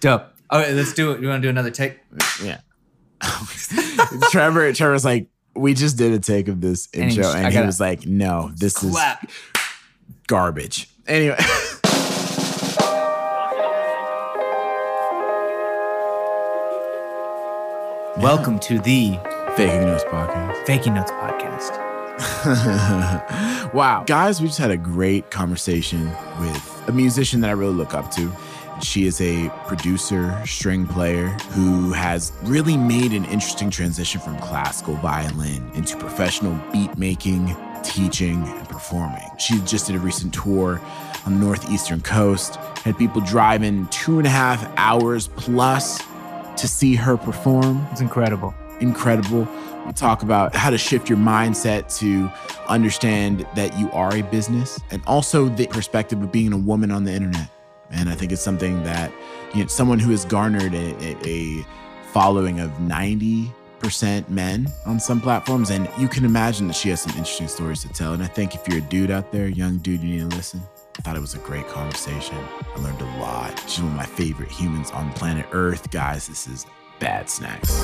Dope. Oh, All right, let's do it. You want to do another take? Yeah. Trevor, Trevor's like, we just did a take of this And intro, and he was like, no, this Clap. is garbage. Anyway. Welcome to the Faking Notes podcast. Faking Notes podcast. wow. Guys, we just had a great conversation with a musician that I really look up to. She is a producer, string player who has really made an interesting transition from classical violin into professional beat making, teaching, and performing. She just did a recent tour on the Northeastern coast, had people driving two and a half hours plus to see her perform It's incredible. incredible. We talk about how to shift your mindset to understand that you are a business and also the perspective of being a woman on the internet. And I think it's something that, you know, someone who has garnered a, a, following of 90% men on some platforms. And you can imagine that she has some interesting stories to tell. And I think if you're a dude out there, young dude, you need to listen. I thought it was a great conversation. I learned a lot. She's one of my favorite humans on planet Earth. Guys, this is Bad Snacks.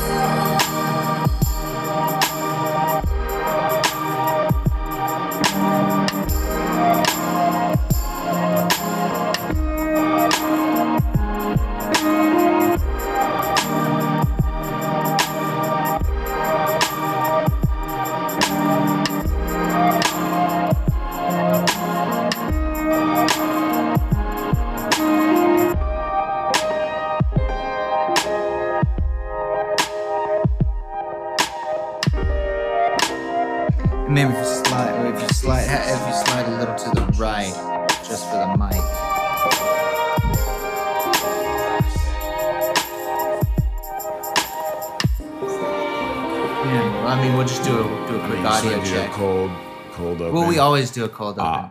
We always do a cold open. Uh,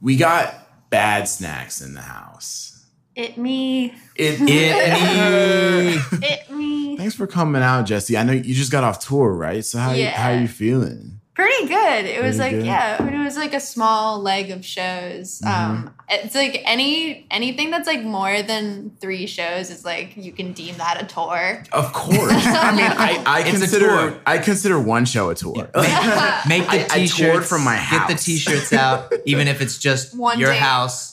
we got bad snacks in the house. It me. It, It It me. Thanks for coming out, Jesse. I know you just got off tour, right? So how you, how are you feeling? Pretty good. It was Pretty like good? yeah, I mean, it was like a small leg of shows. Mm-hmm. Um it's like any anything that's like more than 3 shows is like you can deem that a tour. Of course. I mean, I, I consider. I consider one show a tour. Make the I- I t-shirts from my house. Get the t-shirts out, even if it's just One your day. house,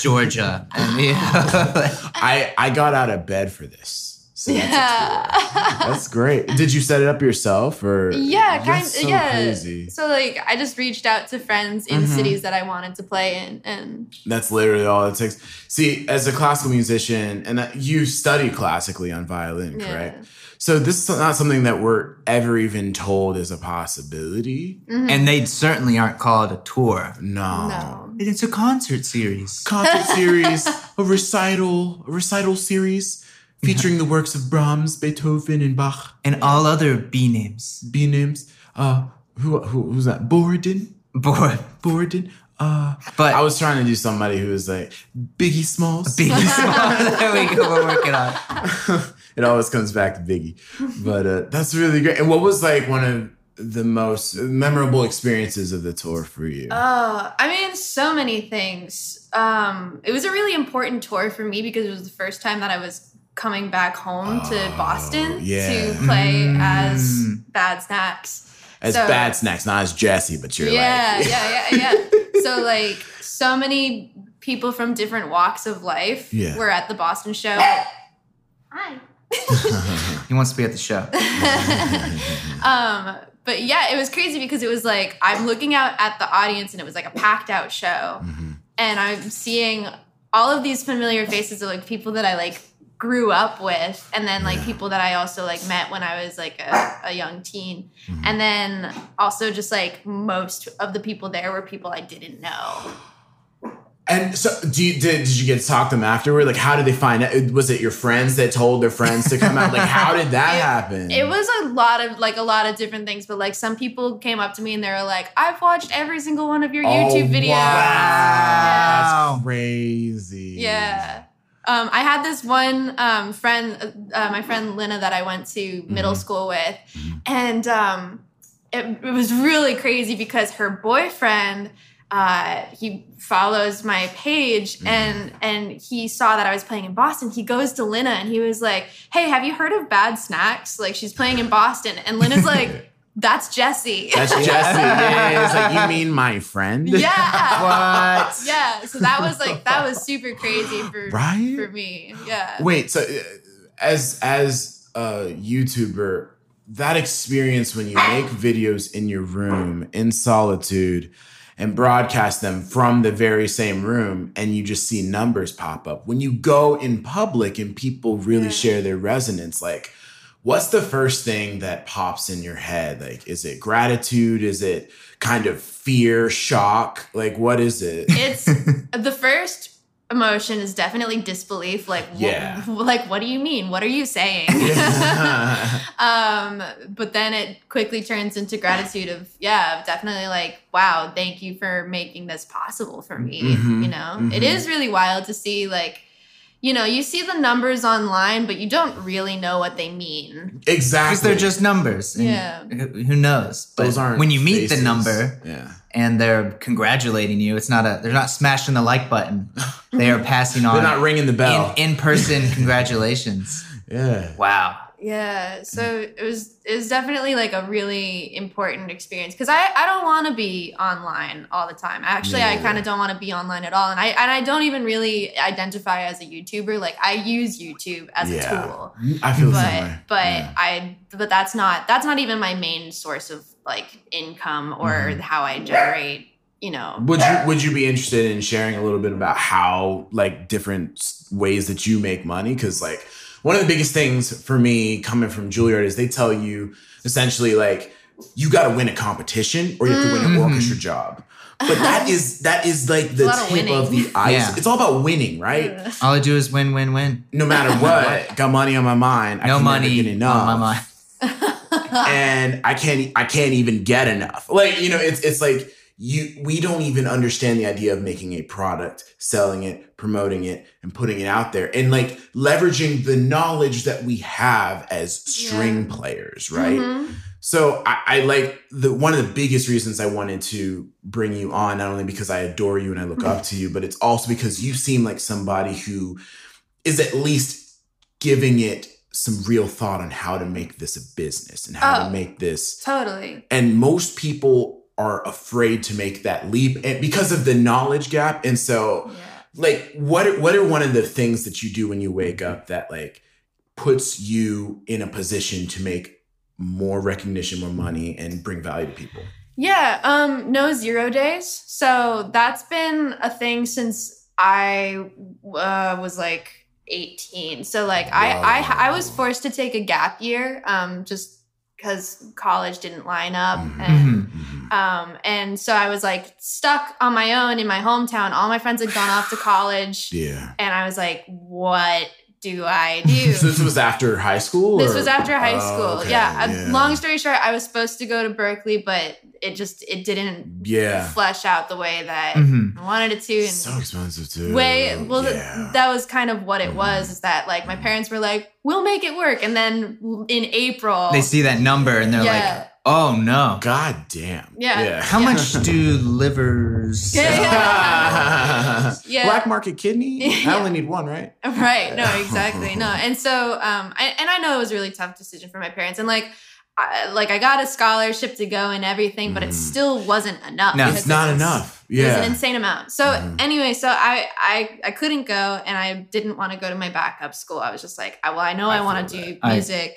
Georgia. And, you know, I I got out of bed for this. So that's, Yeah. tour. that's great. Did you set it up yourself or Yeah, kind That's so yeah. crazy. So like I just reached out to friends in Mhm. cities that I wanted to play in and That's literally all it takes. See, as a classical musician, and that you study classically on violin, Yeah. correct? So this is not something that we're ever even told is a possibility. Mhm. and they certainly aren't called a tour. No. no. It's a concert series. Concert series, a recital, a recital series featuring the works of Brahms, Beethoven, and Bach. And all other B names. B names. Uh, who, who who's that? Borodin. Boy, Borodin. Uh, but I was trying to do somebody who was like Biggie Smalls. Biggie Smalls. there we go. We're working on. it always comes back to Biggie. But uh, that's really great. And what was like one of the most memorable experiences of the tour for you? Oh, I mean, so many things. Um, it was a really important tour for me because it was the first time that I was coming back home to Oh, Boston yeah. to play Mm. as Bad Snacks. as so- bad snacks, not as Jesse, but you're yeah, like, yeah, yeah, yeah. so like so many people from different walks of life Yeah. were at the Boston show. Hi. He wants to be at the show. um, but yeah, it was crazy because it was like I'm looking out at the audience and it was like a packed out show. Mhm. and I'm seeing all of these familiar faces of like people that I like grew up with, and then like Yeah. people that I also like met when I was like a, a young teen, Mhm. and then also just like most of the people there were people I didn't know. And so, do you, did, did you get to talk to them afterward? Like, how did they find out? Was it your friends that told their friends to come out? Like, how did that It- happen? It was a lot of like a lot of different things, but like some people came up to me and they were like, "I've watched every single one of your YouTube videos." Oh, Wow. Wow. That's crazy. Yeah. Um, I had this one um, friend, uh, my friend Lena, that I went to middle Mhm. school with, Mhm. and um, it, it was really crazy because her boyfriend uh, he follows my page and and he saw that I was playing in Boston. He goes to Lina and he was like, "Hey, have you heard of Bad Snacks? Like she's playing in Boston." And Lina's like, "That's Jesse. That's Jesse. Yeah, it's like you mean my friend? yeah. What? Yeah, so that was like that was super crazy for Right? for me. Yeah. Wait, so uh, as as a YouTuber, that experience when you make videos in your room in solitude and broadcast them from the very same room and you just see numbers pop up. When you go in public and people really Yeah. share their resonance, like what's the first thing that pops in your head? Like is it gratitude? Is it kind of fear, shock? Like what is it? It's the first emotion is definitely disbelief. Like, wh- Yeah. like what do you mean? What are you saying? um, but then it quickly turns into gratitude of yeah, definitely like wow, thank you for making this possible for me. Mhm, You know, mhm. it is really wild to see like. You know, you see the numbers online, but you don't really know what they mean. exactly. Because they're just numbers. Yeah. Who, who knows? But Those aren't when you meet faces. the number Yeah. and they're congratulating you, it's not a. They're not smashing the like button. They are passing on They're not ringing the bell. in in person congratulations. yeah. Wow. Yeah, so it was it was definitely like a really important experience because I I don't want to be online all the time. Actually, I kind of don't want to be online at all, and I and I don't even really identify as a YouTuber. Like I use YouTube as Yeah. a tool, I feel the same but but Yeah. I but that's not that's not even my main source of like income or Mhm. how I generate. You know, Would you would you be interested in sharing a little bit about how like different ways that you make money? Because like one of the biggest things for me coming from Juilliard is they tell you essentially like you got to win a competition or you have to win an Mm. orchestra job. But that is that is like the A lot of tip of the winning. ice. Yeah. It's all about winning, right? All I do is win, win, win. No matter what, got money on my mind. I No can never money get enough. on my mind. and I can't I can't even get enough. Like, you know, it's it's like you we don't even understand the idea of making a product, selling it, promoting it, and putting it out there. And like leveraging the knowledge that we have as string players, right? Mhm. So I, I like the one of the biggest reasons I wanted to bring you on, not only because I adore you and I look up to you, but it's also because you seem like somebody who is at least giving it some real thought on how to make this a business and how Oh. to make this. totally. And most people are afraid to make that leap and because of the knowledge gap. And so Yeah. like what are, what are one of the things that you do when you wake up that like puts you in a position to make more recognition more money and bring value to people Yeah, um, no zero days. So that's been a thing since I uh, was like 18. So like I, I I was forced to take a gap year um just cuz college didn't line up Mhm. and Mhm. Um and so I was like stuck on my own in my hometown. All my friends had gone off to college yeah and I was like what do I do? so this was after high school This or- was after high Oh, school. okay, yeah. Uh, yeah. Long story short, I was supposed to go to Berkeley, but it just it didn't yeah flesh out the way that Mhm. I wanted it to. And so expensive too way well, yeah. that was kind of what it Mhm. was. Is that like my parents were like, "We'll make it work," and then in April, They see that number and they're Yeah. like, "Oh no." god damn Yeah. How Yeah. much do livers? Yeah, sell? yeah. Yeah. black market kidney i only need one right right no exactly no and so um I, and i know it was a really tough decision for my parents and like I, like i got a scholarship to go and everything but it Mhm. still wasn't enough No. it's not it was- enough Yeah, it was an insane amount so Mhm. anyway so I, I i couldn't go and i didn't want to go to my backup school i was just like I, well i know I i, want to feel do I- music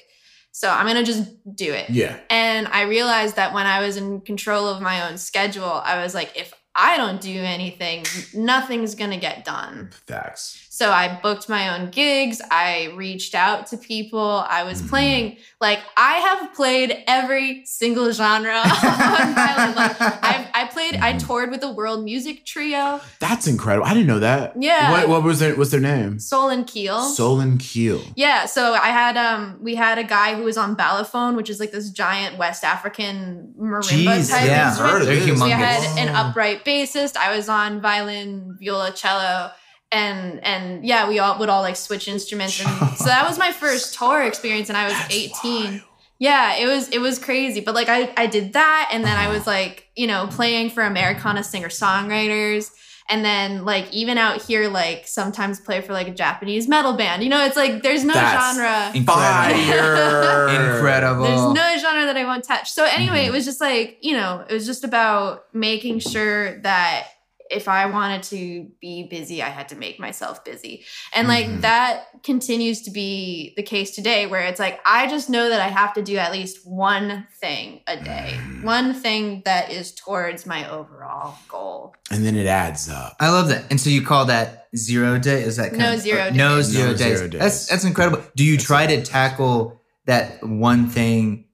so i'm gonna just do it. Yeah. And i realized that when i was in control of my own schedule i was like if i don't do anything nothing's gonna get done. Facts so I booked my own gigs. I reached out to people. I was Mhm. playing like I have played every single genre on violin. Like I've, I played. I Mhm. toured with a world music trio, that's incredible i didn't know that Yeah. what, what was their what's their name Soul and Keel. Solon Keel. yeah, so I had um we had a guy who was on balafone, which is like this giant West African marimba Jeez, type yeah. instrument. Heard of They're this. humongous. we had an upright bassist. I was on violin, viola, cello, and and yeah, we all would all like switch instruments. And so that was my first tour experience, and I was That's 18. wild. Yeah, it was it was crazy. But like I I did that and then I Uh-huh. was like, you know, playing for Americana singer-songwriters and then like even out here like sometimes play for like a Japanese metal band. You know, it's like there's no That's genre. Incredible. Incredible. There's no genre that I won't touch. So anyway, Mhm. it was just like, you know, it was just about making sure that if I wanted to be busy, I had to make myself busy. And like Mhm. that continues to be the case today where it's like I just know that I have to do at least one thing a day. Mhm. One thing that is towards my overall goal. And then it adds up. I love that. And so you call that zero day? Is that kind No of, zero No days. zero No days. zero days. That's that's incredible. Do you try to tackle that one thing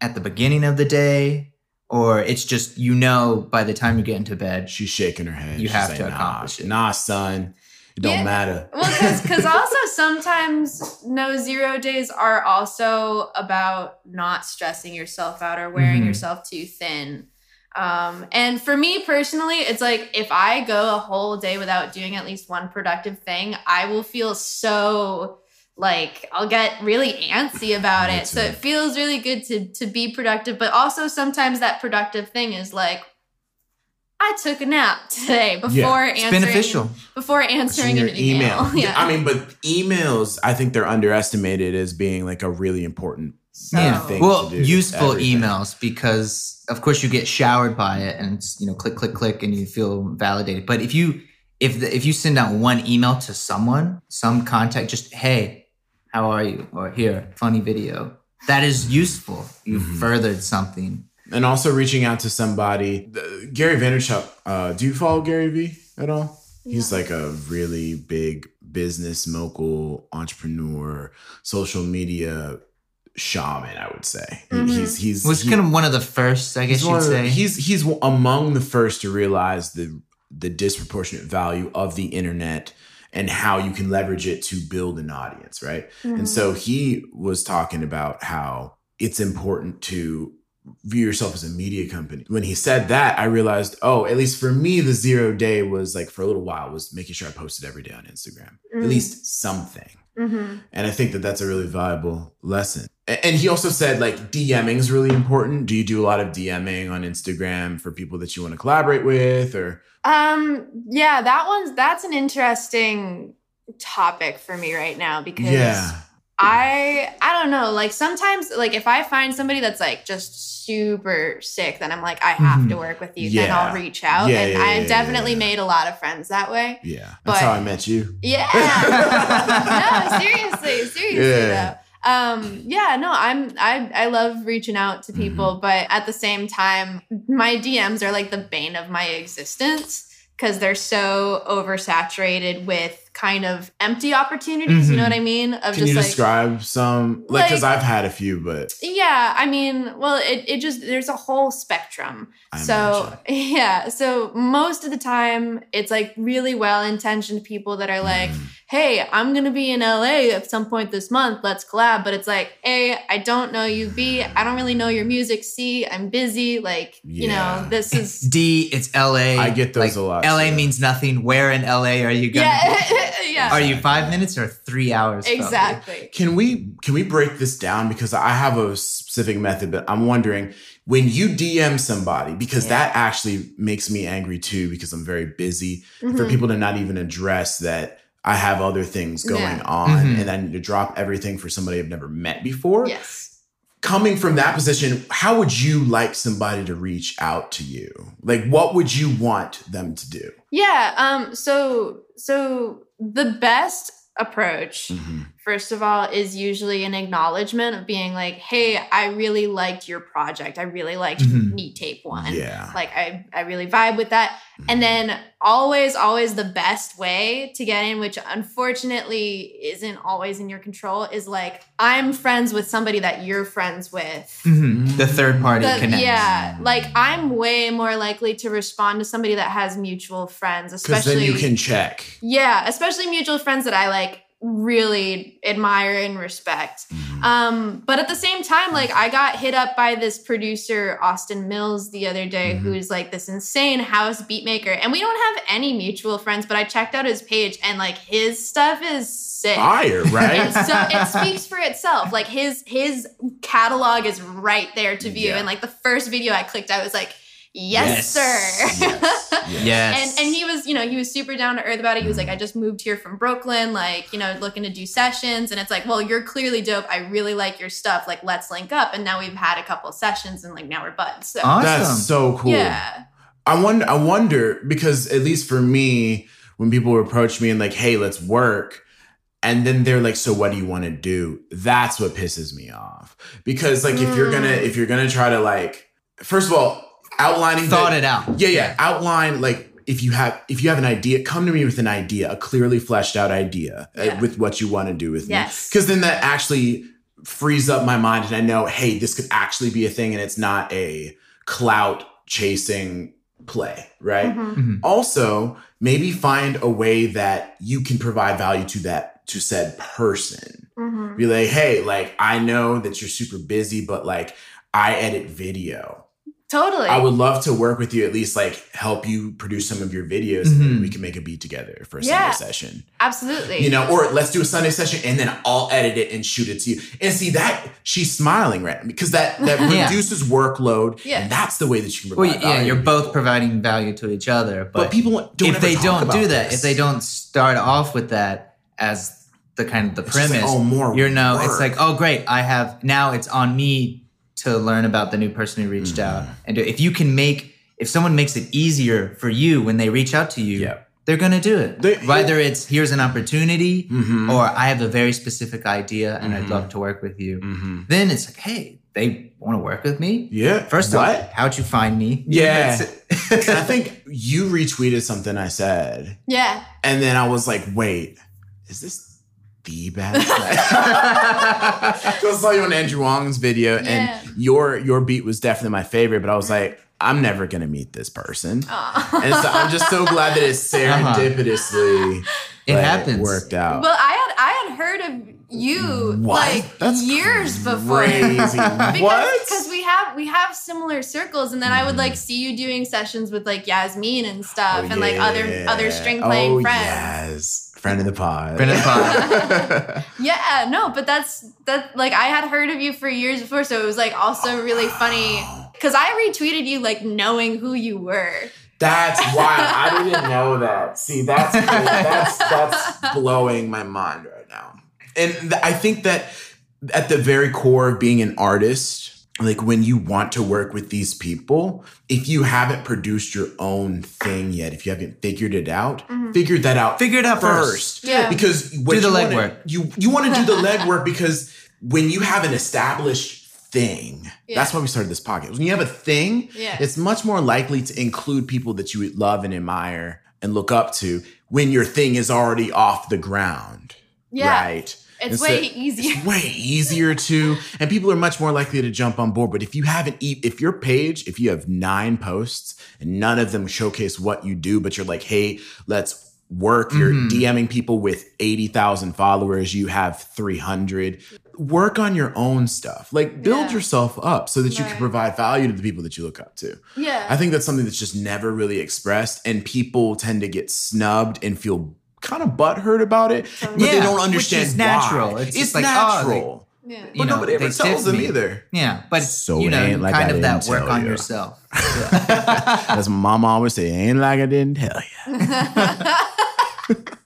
at the beginning of the day, or it's just you know by the time you get into bed? She's shaking her head. You She's have like, to nah, accomplish it." Nah, son. It don't Yeah. matter. Well, because also sometimes no zero days are also about not stressing yourself out or wearing Mhm. yourself too thin. Um, and for me personally, it's like if I go a whole day without doing at least one productive thing, I will feel so like I'll get really antsy about it. So it feels really good to to be productive, but also sometimes that productive thing is like I took a nap today before Yeah. It's answering beneficial. before answering an email. Yeah. I mean, but emails, I think they're underestimated as being like a really important. So, Yeah. thing Well, to do, useful emails because of course you get showered by it and you know click click click and you feel validated. But if you if the, if you send out one email to someone, some contact, just hey, how are you? Or here, funny video. That is useful. You Mhm. furthered something. And also reaching out to somebody. The- Gary Vaynerchuk, uh, do you follow Gary Vee at all? He's Yeah. like a really big business mogul, entrepreneur, social media shaman, I would say. He- Mhm. He's he's Was he- kind of one of the first, I guess he's you'd one of the- say. he's he's among the first to realize the the disproportionate value of the internet and how you can leverage it to build an audience, right? Mhm. And so he was talking about how it's important to view yourself as a media company. When he said that, I realized, oh, at least for me, the zero day was like for a little while was making sure I posted every day on Instagram, Mm. at least something. Mhm. And I think that that's a really valuable lesson. And he also said like DMing is really important. Do you do a lot of DMing on Instagram for people that you want to collaborate with or Um, yeah, that one's that's an interesting topic for me right now because Yeah. I I don't know, like sometimes like if I find somebody that's like just super sick, then I'm like, I have to Mhm. work with you, then I'll reach out. Yeah, and yeah, yeah, definitely yeah. made a lot of friends that way. Yeah. That's But- how I met you. Yeah. no, seriously, seriously Yeah. though. Um, yeah, no, I'm I I love reaching out to people, Mm-hmm. but at the same time, my DMs are like the bane of my existence because they're so oversaturated with kind of empty opportunities. You know Mhm. what I mean? Of Mm-hmm. Can just you like describe some like because Like- I've had a few, but yeah, I mean, well, it, it just there's a whole spectrum. I so yeah, so most of the time it's like really well intentioned people that are like, Mm. hey, I'm gonna be in LA at some point this month, let's collab. But it's like, A, I don't know you, B, I don't really know your music, C, I'm busy. Like, you know, this is D, it's LA. I get those Like, a lot, LA too. means nothing. Where in LA are you going? Yeah, yeah. Are you five minutes or three hours? from? exactly. Can we can we break this down because I have a specific method, but I'm wondering when you DM somebody because Yeah. that actually makes me angry too because I'm very busy. For Mhm. people to not even address that I have other things going Yeah. on Mhm. and I need to drop everything for somebody I've never met before. Yes. Coming from that position, how would you like somebody to reach out to you? Like what would you want them to do? Yeah. Um, so so the best approach Mm-hmm. First of all is usually an acknowledgement of being like hey i really liked your project i really liked Mhm. neat tape one Yeah. like i i really vibe with that and then always always the best way to get in which unfortunately isn't always in your control is like i'm friends with somebody that you're friends with Mhm. The third party The- connect. yeah like i'm way more likely to respond to somebody that has mutual friends Because especially then you can check. yeah, especially mutual friends that I like really admire and respect. Mhm. Um, but at the same time, like I got hit up by this producer, Austin Mills, the other day, Mhm. who's like this insane house beat maker. And we don't have any mutual friends, but I checked out his page and like his stuff is sick. Fire, right? So it speaks for itself. Like his his catalog is right there to view. Yeah. And like the first video I clicked, I was like, yes, Yes. sir. Yes. Yes. Yes. And and he was, you know, he was super down to earth about it. He was like, I just moved here from Brooklyn, like, you know, looking to do sessions. And it's like, well, you're clearly dope. I really like your stuff. Like, let's link up. And now we've had a couple sessions and like now we're buds. So Awesome. That's so cool. yeah. I wonder. I wonder because at least for me, when people approach me and like, "Hey, let's work," and then they're like, "So what do you want to do?" That's what pisses me off. Because like, if you're gonna Mm. if you're gonna try to like, first of all, outlining the- Thought it out. Yeah, yeah. Outline like if you have if you have an idea, come to me with an idea, a clearly fleshed out idea uh, with what you want to do with me. Yes. Because then that actually frees up my mind, and I know, hey, this could actually be a thing, and it's not a clout chasing play, right? Mhm. Mhm. Also, maybe find a way that you can provide value to that to said person. Mhm. Be like, hey, like I know that you're super busy, but like I edit video. Totally. I would love to work with you, at least like help you produce some of your videos and then Mhm. we can make a beat together for a Yeah. Sunday session. Absolutely. You know, or let's do a Sunday session and then I'll edit it and shoot it to you. And see that she's smiling right because that that Yeah. reduces workload. Yeah. And that's the way that you can Well, provide yeah, you're both providing value to each other, but, But, people don't if ever they talk don't about do that, this. if they don't start off with that as the kind of the It's just like, premise, oh, more you know, it's work. like, oh, great, I have now it's on me to learn about the new person who reached Mm-hmm. out, and do, if you can make, if someone makes it easier for you when they reach out to you, Yeah. they're gonna do it. They- Whether it's here's an opportunity, Mhm. or I have a very specific idea and I'd Mhm. love to work with you, Mhm. then it's like, hey, they want to work with me. Yeah. First what? off, how'd you find me? Yeah. I think you retweeted something I said, yeah. and then I was like, "Wait, is this the bad?" Because I saw you on Andrew Huang's video, Yeah. and your your beat was definitely my favorite. But I was like, "I'm never gonna meet this person," Aw. and so I'm just so glad that it Uh-huh. serendipitously It like, happens. worked out. Well, I had I had heard of you What? like That's years before. Because what? because we have we have similar circles and then I would like see you doing sessions with like Yasmin and stuff Oh, and like other other string playing oh, friends. Yes. Friend of the pod. Friend of the pod. Yeah, no, but that's that like I had heard of you for years before, so it was like also really funny because I retweeted you like knowing who you were. That's why I didn't know that. See, that's that's that's blowing my mind right now. And th- I think that at the very core of being an artist, like when you want to work with these people, if you haven't produced your own thing yet, if you haven't figured it out, Mhm. figure that out Figure it out first. first. Yeah. Because what Do the you wanna- legwork. You you want to do the legwork because when you have an established thing, Yeah. that's why we started this podcast. When you have a thing, Yeah. it's much more likely to include people that you would love and admire and look up to when your thing is already off the ground. Yeah. Right. It's Instead- way easier. It's way easier to, and people are much more likely to jump on board. But if you haven't, e- if your page, if you have nine posts and none of them showcase what you do, but you're like, hey, let's work. You're Mhm. DMing people with 80,000 followers, you have 300. Work on your own stuff. Like build Yeah. yourself up so that you can provide value to the people that you look up to. Yeah. I think that's something that's just never really expressed, and people tend to get snubbed and feel kind of butthurt about it, but they don't which understand is natural. why. It's It's, just like, oh, natural, yeah. You but know, nobody ever tells them me. either. Yeah, but So you know, ain't like kind I of that didn't work tell on you. yourself. As my mama always say, ain't like I didn't tell you.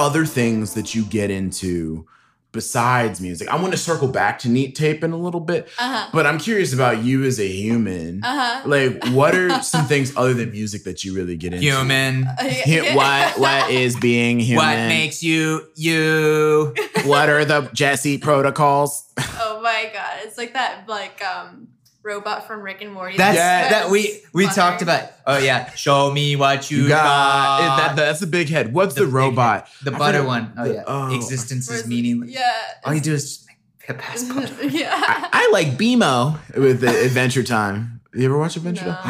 other things that you get into besides music? I want to circle back to neat tape in a little bit, Uh-huh. but I'm curious about you as a human. Uh-huh. Like, what are some things other than music that you really get into? Human. Hu- what what is being human? What makes you you? what are the Jesse protocols? Oh my god, it's like that like um robot from Rick and Morty. That's Yeah. that we we Fire. talked about. Oh yeah, show me what you, You got. got that, that's the big head. What's the, The big robot? the I butter forget- one. Oh the- yeah, oh. existence Where's is meaningless. Yeah. All you do is just make pass butter. yeah. I, I like BMO with the Adventure Time. You ever watch Adventure No. Time?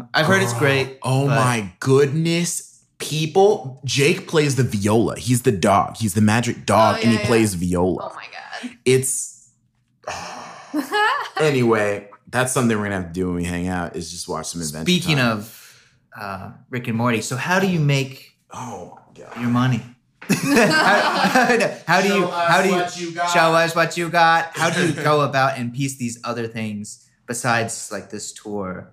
No, I've heard it's great. Oh but- my goodness. People, Jake plays the viola. He's the dog. He's the magic dog, Oh, and he yeah, yeah. plays viola. Oh my god! It's anyway. That's something we're gonna have to do when we hang out. Is just watch some Adventure Speaking Time. of uh, Rick and Morty, so how do you make oh my god, your money? how, how do you Show how do you, what you show us what you got? How do you go about and piece these other things besides like this tour?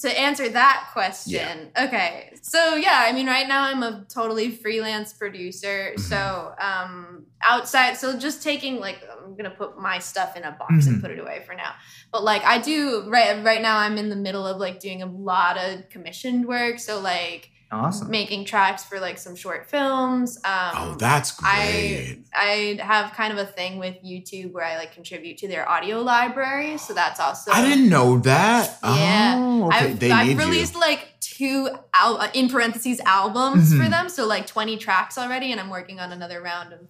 To answer that question, okay. So yeah, I mean, right now I'm a totally freelance producer. Mm-hmm. So um, outside, so just taking like I'm gonna put my stuff in a box and Mhm. put it away for now. But like I do right right now, I'm in the middle of like doing a lot of commissioned work. So like Awesome. making tracks for like some short films. Um, Oh, that's great. I I have kind of a thing with YouTube where I like contribute to their audio library, so that's also I didn't know that. Yeah. Oh, okay. I've, they I've need released you. like two al- uh, in parentheses albums for Mhm. them, so like twenty tracks already, and I'm working on another round of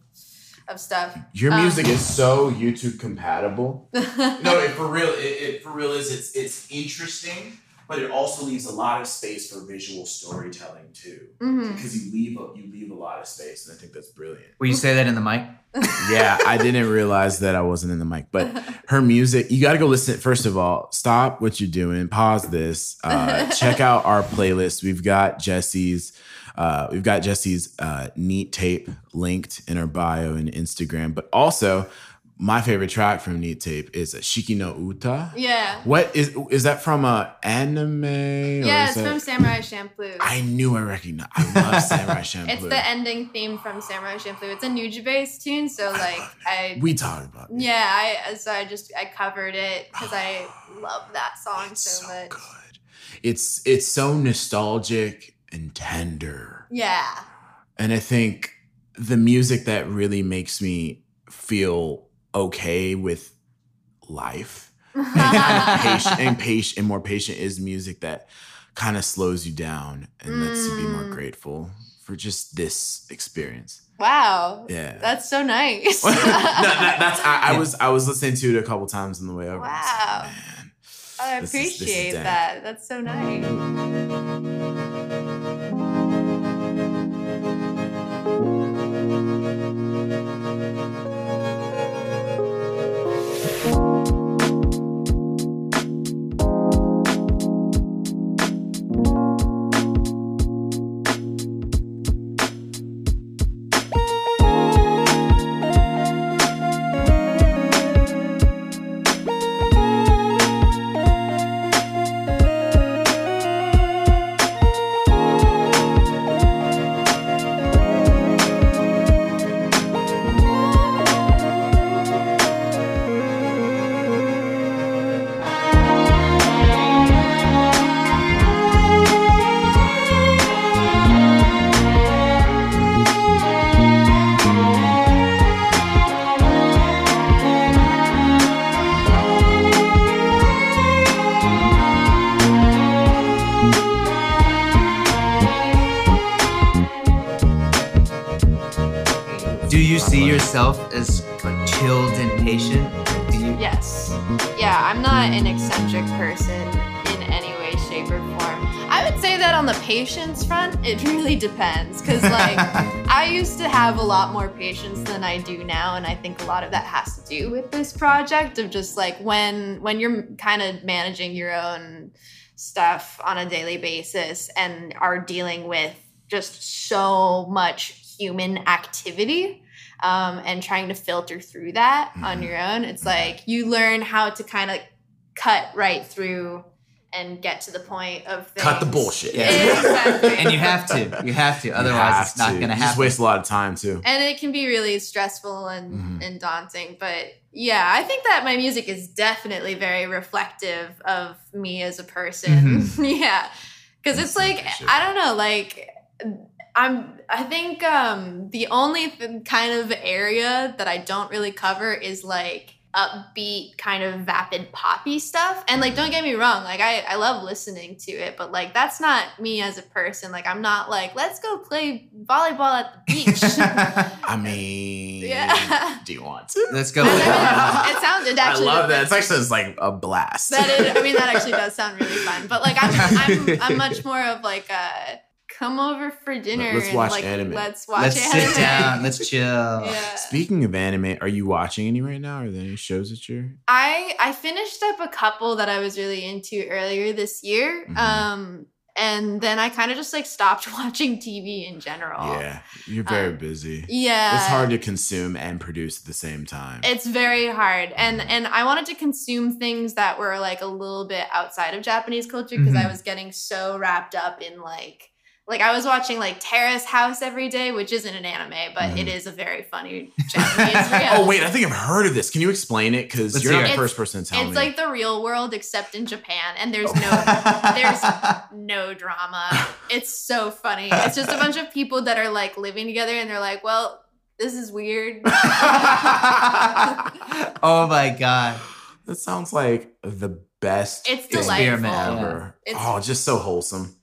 of stuff. Your um, music is so YouTube compatible. no, no, it for real. It, it for real is it's it's interesting, but it also leaves a lot of space for visual storytelling too. hmm Because you leave a, you leave a lot of space, and I think that's brilliant. Will you say that in the mic? yeah, I didn't realize that I wasn't in the mic, but her music, you got to go listen. First of all, stop what you're doing, pause this, uh, check out our playlist. We've got Jesse's, uh, we've got Jesse's uh, neat tape linked in her bio and Instagram, but also my favorite track from Neat Tape is Shiki no Uta. yeah, What is is that from a anime? yeah, it's that- from Samurai Champloo. I knew I recognized. I love Samurai Champloo. it's the ending theme from Samurai Champloo. It's a Nujabes tune, so like I. we talked about. it. yeah, I so I just I covered it because I love that song It's so, so much. good. It's it's so nostalgic and tender. Yeah, And I think the music that really makes me feel okay with life and, and patient and patient and more patient is music that kind of slows you down and lets you be more Mm. grateful for just this experience. wow, Yeah. that's so nice. no, that, that's I, I was I was listening to it a couple times on the way over. I was like, Wow. man. I This is- appreciate that. That's so nice. Patience front, it really depends. Because, like, I used to have a lot more patience than I do now. And I think a lot of that has to do with this project of just like when when you're kind of managing your own stuff on a daily basis and are dealing with just so much human activity um, and trying to filter through that on Mhm. your own it's like you learn how to kind of cut right through and get to the point of things. Cut the bullshit. Yeah. Exactly. and you have to. You have to. Otherwise, have it's not to. going to You happen. Just waste a lot of time too. and it can be really stressful and, Mhm. and daunting but yeah i think that my music is definitely very reflective of me as a person yeah because it's like i don't know like i'm i think um the only th- kind of area that i don't really cover is like upbeat kind of vapid poppy stuff and like don't get me wrong like i i love listening to it but like that's not me as a person like i'm not like let's go play volleyball at the beach I mean, Yeah. do you want to? Let's go. I mean, it sounded I actually. love that. It's actually it's like a blast. That is, I mean, that actually does sound really fun. But like, I'm, I'm, I'm much more of like a come over for dinner. Let's and watch like, anime. Let's watch Let's anime. sit down. Let's chill. Yeah. Speaking of anime, are you watching any right now? Are there any shows that you're? I I finished up a couple that I was really into earlier this year. Mhm. Um, and then I kind of just like stopped watching TV in general. Yeah, you're very Um, busy. Yeah. It's hard to consume and produce at the same time. It's very hard, and and I wanted to consume things that were like a little bit outside of Japanese culture because I Mhm. was getting so wrapped up in like like I was watching like Terrace House every day, which isn't an anime, but it Mhm. is a very funny Japanese reality. oh wait, I think I've heard of this. Can you explain it? Because you're not the first person to tell it's me. like the real world except in Japan, and there's no there's no drama. It's so funny. It's just a bunch of people that are like living together, and they're like, well. This is weird. oh my god. that sounds like the best It's Experiment delightful. ever. It's- oh, just so wholesome.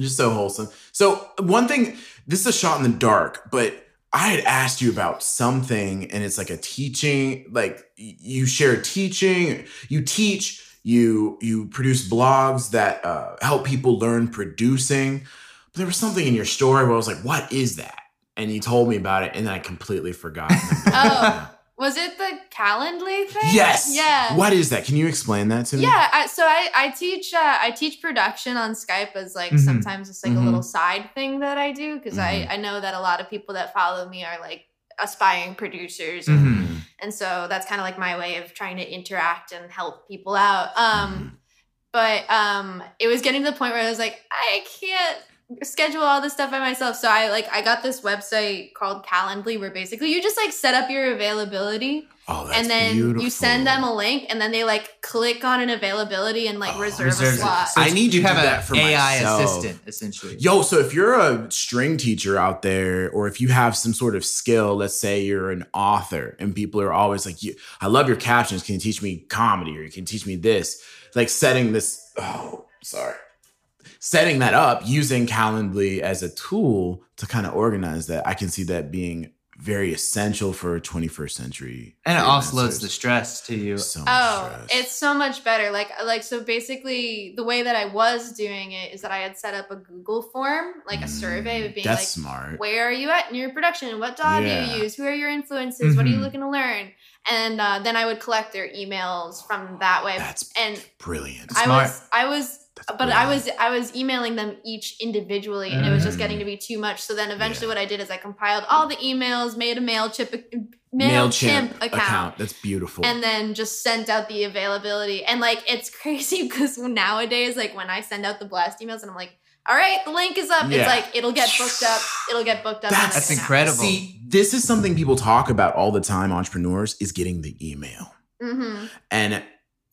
Just so wholesome. So one thing, this is a shot in the dark, but I had asked you about something, and it's like a teaching, like you share teaching, you teach, you you produce blogs that uh, help people learn producing. But there was something in your story where I was like, "What is that?" And you told me about it, and then I completely forgot. Oh. Was it the Calendly thing? Yes. Yeah. What is that? Can you explain that to me? Yeah, I, so I, I teach uh, I teach production on Skype as like Mhm. sometimes it's like Mhm. a little side thing that I do because Mhm. I, I know that a lot of people that follow me are like aspiring producers Mhm. Mm-hmm. and so that's kind of like my way of trying to interact and help people out. Mm-hmm. Um, but um, it was getting to the point where I was like, I can't schedule all this stuff by myself. So I like I got this website called Calendly where basically you just like set up your availability Oh, that's and then beautiful. you send them a link and then they like click on an availability and like Oh, reserve Reserves a slot. So I need you to have an that for AI myself. assistant essentially. Yo, so if you're a string teacher out there, or if you have some sort of skill, let's say you're an author, and people are always like, "You, I love your captions. Can you teach me comedy, or you can teach me this?" Like setting this. Oh, sorry. Setting that up using Calendly as a tool to kind of organize that, I can see that being very essential for 21st century. and it offloads freelancers. the stress to you. So much Oh, stress. it's so much better. Like like so basically the way that I was doing it is that I had set up a Google form, like a survey of being Mm, That's like smart. where are you at in your production? What DAW do you use? Who are your influences? What are you Mhm. looking to learn? And uh, then I would collect their emails from that way. That's and brilliant. I Smart. was I was But I was I was emailing them each individually, and it was just Mm. getting to be too much. So then eventually, Yeah. what I did is I compiled all the emails, made a Mailchimp Mailchimp account, That's beautiful. and then just sent out the availability. And like it's crazy because nowadays, like when I send out the blast emails, and I'm like, all right, the link is up. Yeah. It's like it'll get booked up. It'll get booked up. That's- That's incredible. See, this is something people talk about all the time, entrepreneurs, is getting the email. Mhm. And.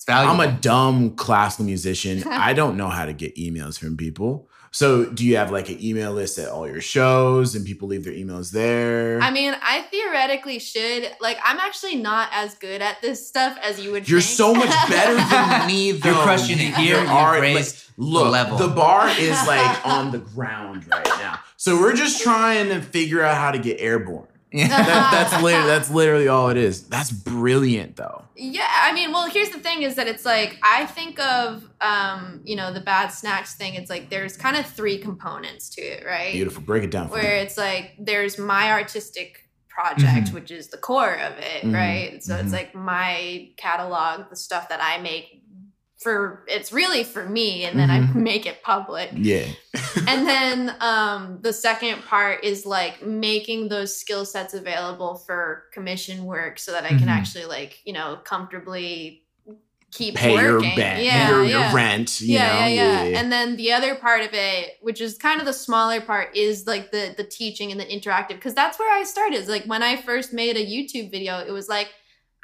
I'm a dumb classical musician. I don't know how to get emails from people. So, do you have like an email list at all your shows and people leave their emails there? I mean, I theoretically should. Like, I'm actually not as good at this stuff as you would. You're think. so much better than me, though. You're crushing it here. You've are, like, Look, the level. the bar is like on the ground right now. So we're just trying to figure out how to get airborne. Yeah. That, that's literally that's literally all it is. That's brilliant though. Yeah, I mean, well, here's the thing: is that it's like I think of, um, you know, the bad snacks thing. It's like there's kind of three components to it, right? Beautiful. Break it down for Where me. it's like there's my artistic project, Mhm. which is the core of it, Mhm, right? So mhm. it's like my catalog, the stuff that I make for it's really for me, and then I Mhm. make it public. Yeah. and then um, the second part is like making those skill sets available for commission work so that I can Mhm. actually like you know comfortably keep pay your working. rent, yeah, your, yeah. your rent. You yeah, know? yeah, yeah, And then the other part of it, which is kind of the smaller part, is like the the teaching and the interactive, because that's where I started. Like when I first made a YouTube video, it was like.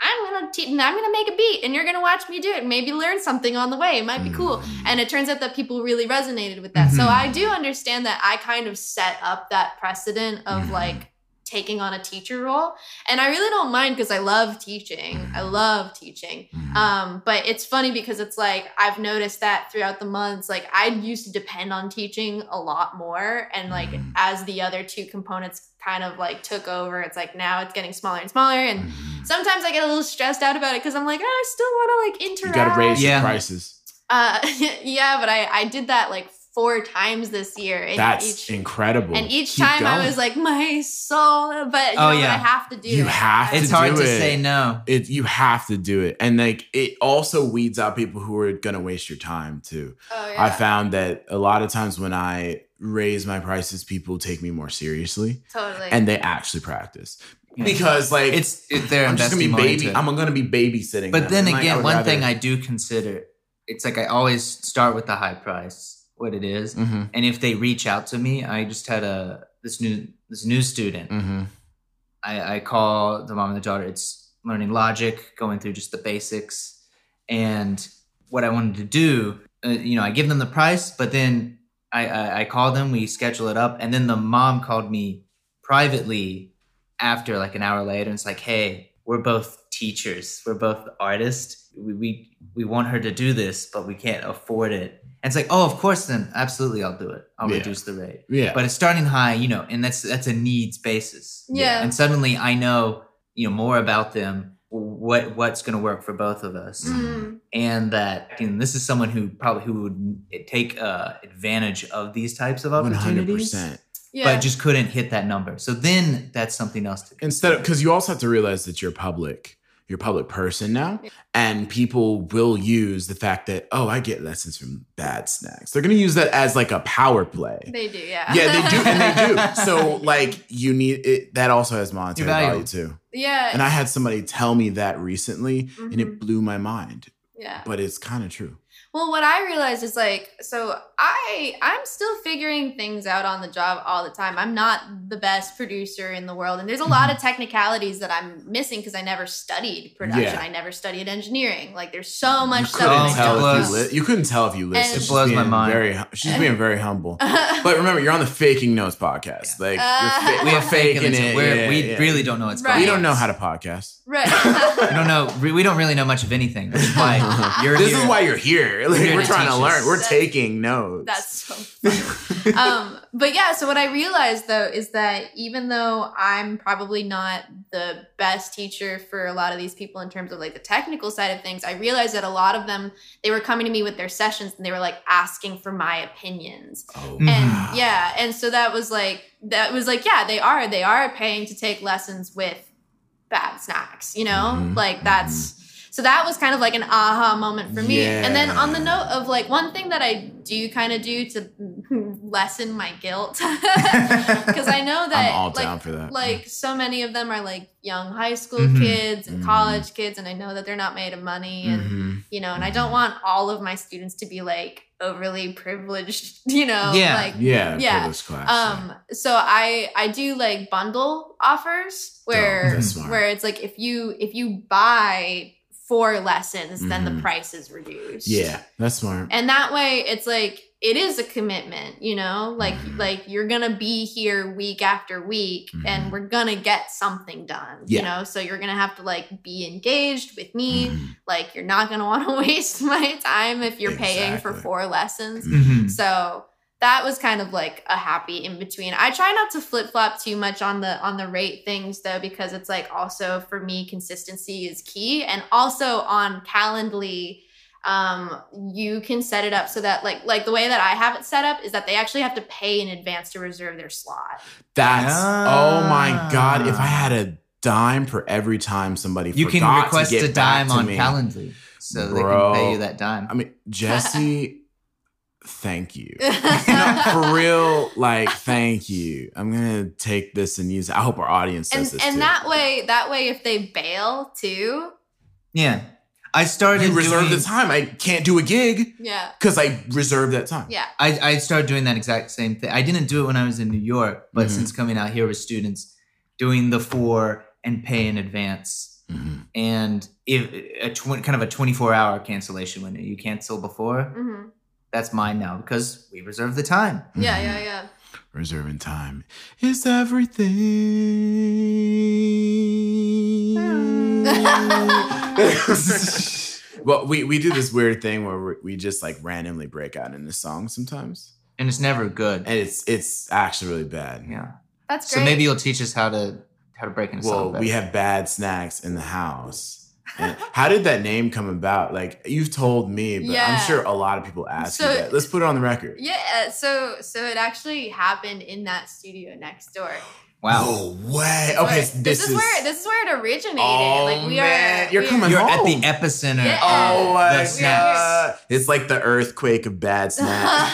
I'm gonna te- I'm gonna make a beat, and you're gonna watch me do it. and Maybe learn something on the way. It might be cool. Mm. And it turns out that people really resonated with that. So Mhm. I do understand that I kind of set up that precedent of Mhm. like taking on a teacher role, and I really don't mind because I love teaching. I love teaching. Mhm. Um, but it's funny because it's like I've noticed that throughout the months, like I used to depend on teaching a lot more. And like as the other two components kind of like took over, it's like now it's getting smaller and smaller. And Mhm. sometimes I get a little stressed out about it because I'm like, oh, I still want to like interact. you got to raise Yeah. your prices. Uh, yeah, but I I did that like four times this year. And That's each, incredible. and each Keep time I was like, my soul. But you Oh, know, yeah. I have to do You it. have to It's do hard to it. say no. it you have to do it and like it also weeds out people who are gonna waste your time too Oh, yeah. i found that a lot of times when i raise my prices people take me more seriously totally. and they actually practice Yeah. because like It's it, they're i'm just gonna be investing more into baby i'm gonna be babysitting But them. then And, like, again, one rather- thing I do consider, it's like I always start with the high price, what it is. Mhm, And if they reach out to me, I just had a this new this new student. mhm. I, I call the mom and the daughter. It's learning logic, going through just the basics, and what I wanted to do. Uh, you know, I give them the price, but then I, I I call them, we schedule it up, and then the mom called me privately after like an hour later, and it's like, hey, we're both teachers, we're both artists. We we we want her to do this, but we can't afford it. And it's like, oh, of course, then absolutely, I'll do it. I'll Yeah. reduce the rate yeah but it's starting high, you know, and that's that's a needs basis. Yeah. And suddenly I know, you know, more about them, what what's going to work for both of us, Mm. and that you know, this is someone who probably who would take uh, advantage of these types of opportunities, 100% yeah. but just couldn't hit that number. So then that's something else to do. instead of because you also have to realize that you're public you're a public person now and people will use the fact that oh i get lessons from bad snacks they're going to use that as like a power play They do, yeah. yeah they do and they do so like you need it that also has monetary Value. value too yeah. and i had somebody tell me that recently and Mhm. it blew my mind yeah. but it's kind of true Well, what I realized is like, so I I'm still figuring things out on the job all the time. I'm not the best producer in the world, and there's a lot of technicalities that I'm missing because I never studied production. Yeah. I never studied engineering. Like, there's so much you stuff. couldn't that I tell don't if you, know. li- you couldn't tell if you listened And- It blows my mind. very she's being very humble but remember you're on the faking notes podcast like Uh, fa- we we're have faking it. We're, yeah, we yeah. really don't know what's Right. going we don't know how to podcast right. We don't know. we- We don't really know much of anything. This is why you're this here. is why you're here. Like, we're trying to teach us. learn. We're That's- taking notes. That's so funny. um, but yeah, so what I realized though is that even though I'm probably not the best teacher for a lot of these people in terms of like the technical side of things, I realized that a lot of them they were coming to me with their sessions and they were like asking for my opinions. oh, And yeah, and so that was like that was like yeah, they are they are paying to take lessons with bad snacks, you know? Mhm, Like that's so that was kind of like an aha moment for me. And then on the note of like one thing that I do kind of do to lessen my guilt because I know that all like down for that. like so many of them are like young high school Mhm. kids and Mhm. college kids and I know that they're not made of money and Mhm. you know and I don't want all of my students to be like overly privileged, you know, Yeah. like yeah, yeah. class. um so I I do like bundle offers where Oh, where it's like if you if you buy four lessons then the price is reduced. yeah, that's smart. And that way it's like it is a commitment, you know? Like Mhm. like you're going to be here week after week Mhm. and we're going to get something done, Yeah. you know? So you're going to have to like be engaged with me. Mhm. Like you're not going to want to waste my time if you're paying for four lessons. Mhm. So that was kind of like a happy in between. I try not to flip flop too much on the on the rate things though because it's like also for me consistency is key and also on Calendly um you can set it up so that like like the way that I have it set up is that they actually have to pay in advance to reserve their slot. That's oh my god! If I Ah. had a dime for every time somebody You can request to get a dime on me. Calendly, so they can pay you that dime. I mean, Jesse, thank you. no, for real, like, thank you. I'm gonna take this and use it. I hope our audience and says this and too. that way that way if they bail too Yeah. I started You reserve doing, the time. I can't do a gig Yeah. because I reserve that time. Yeah. I, I started doing that exact same thing. I didn't do it when I was in New York, but Mhm. since coming out here with students, doing the four and pay in advance, Mhm. and if a tw- kind of a twenty four hour cancellation window, you cancel before. hmm That's mine now because we reserve the time. Yeah, yeah, yeah. Reserving time is everything. well, we, we do this weird thing where we- we just like randomly break out in into song sometimes, And it's never good. and it's it's actually really bad. yeah. That's So maybe you'll teach us how to how to break into Well, song. we have bad snacks in the house. And how did that name come about? Like you've told me, but Yeah. I'm sure a lot of people ask So- you that. Let's put it on the record. Yeah, so so it actually happened in that studio next door. wow. No way. This Okay, is so where- this, is, where this is where it originated. Oh, like we man, are you're we coming Are, You're at the epicenter. Yeah. Oh of my the snacks. god! It's like the earthquake of bad snacks.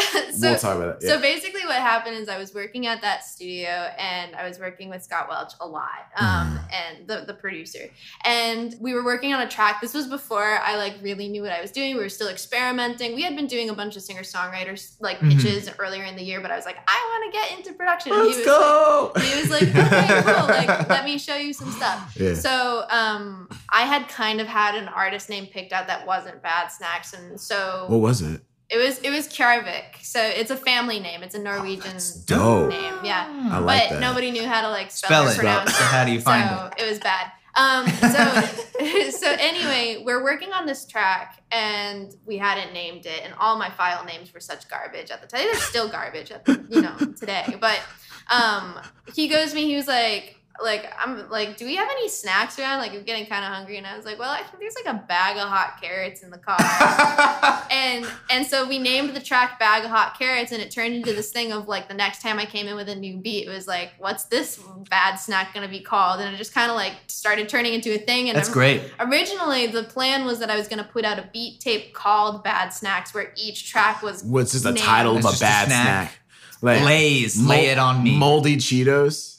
so, we'll talk about that. so basically, what happened is I was working at that studio, and I was working with Scott Welch a lot, um, and the the producer, and we were working on a track. This was before I like really knew what I was doing. We were still experimenting. We had been doing a bunch of singer songwriters like Mhm. pitches earlier in the year, but I was like, I want to get into production. Let's he was go. Like, he was like, okay, cool. Like, let me show you some stuff. yeah. So um, I had kind of had an artist name picked out that wasn't Bad Snacks, and so what was it? It was it was Kjarvik. So it's a family name. It's a Norwegian that's dope. name. Yeah, I like but that. nobody knew how to like spell, Spell or pronounce it. pronounce So how do you find so it was bad. Um, so so anyway, we're working on this track and we hadn't named it, and all my file names were such garbage at the time. It's still garbage, at the, you know, today. But um, he goes to me. He was like. Like I'm like, do we have any snacks around? Like I'm getting kind of hungry, and I was like, well, actually, there's like a bag of hot carrots in the car and and so we named the track bag of hot carrots and it turned into this thing of like the next time i came in with a new beat it was like what's this bad snack going to be called and it just kind of like started turning into a thing and That's I'm- great. originally the plan was that i was going to put out a beat tape called bad snacks where each track was What's just a Name. title of It's a just a bad snack. snack? Like Lays, mol- lay it on me. Moldy Cheetos.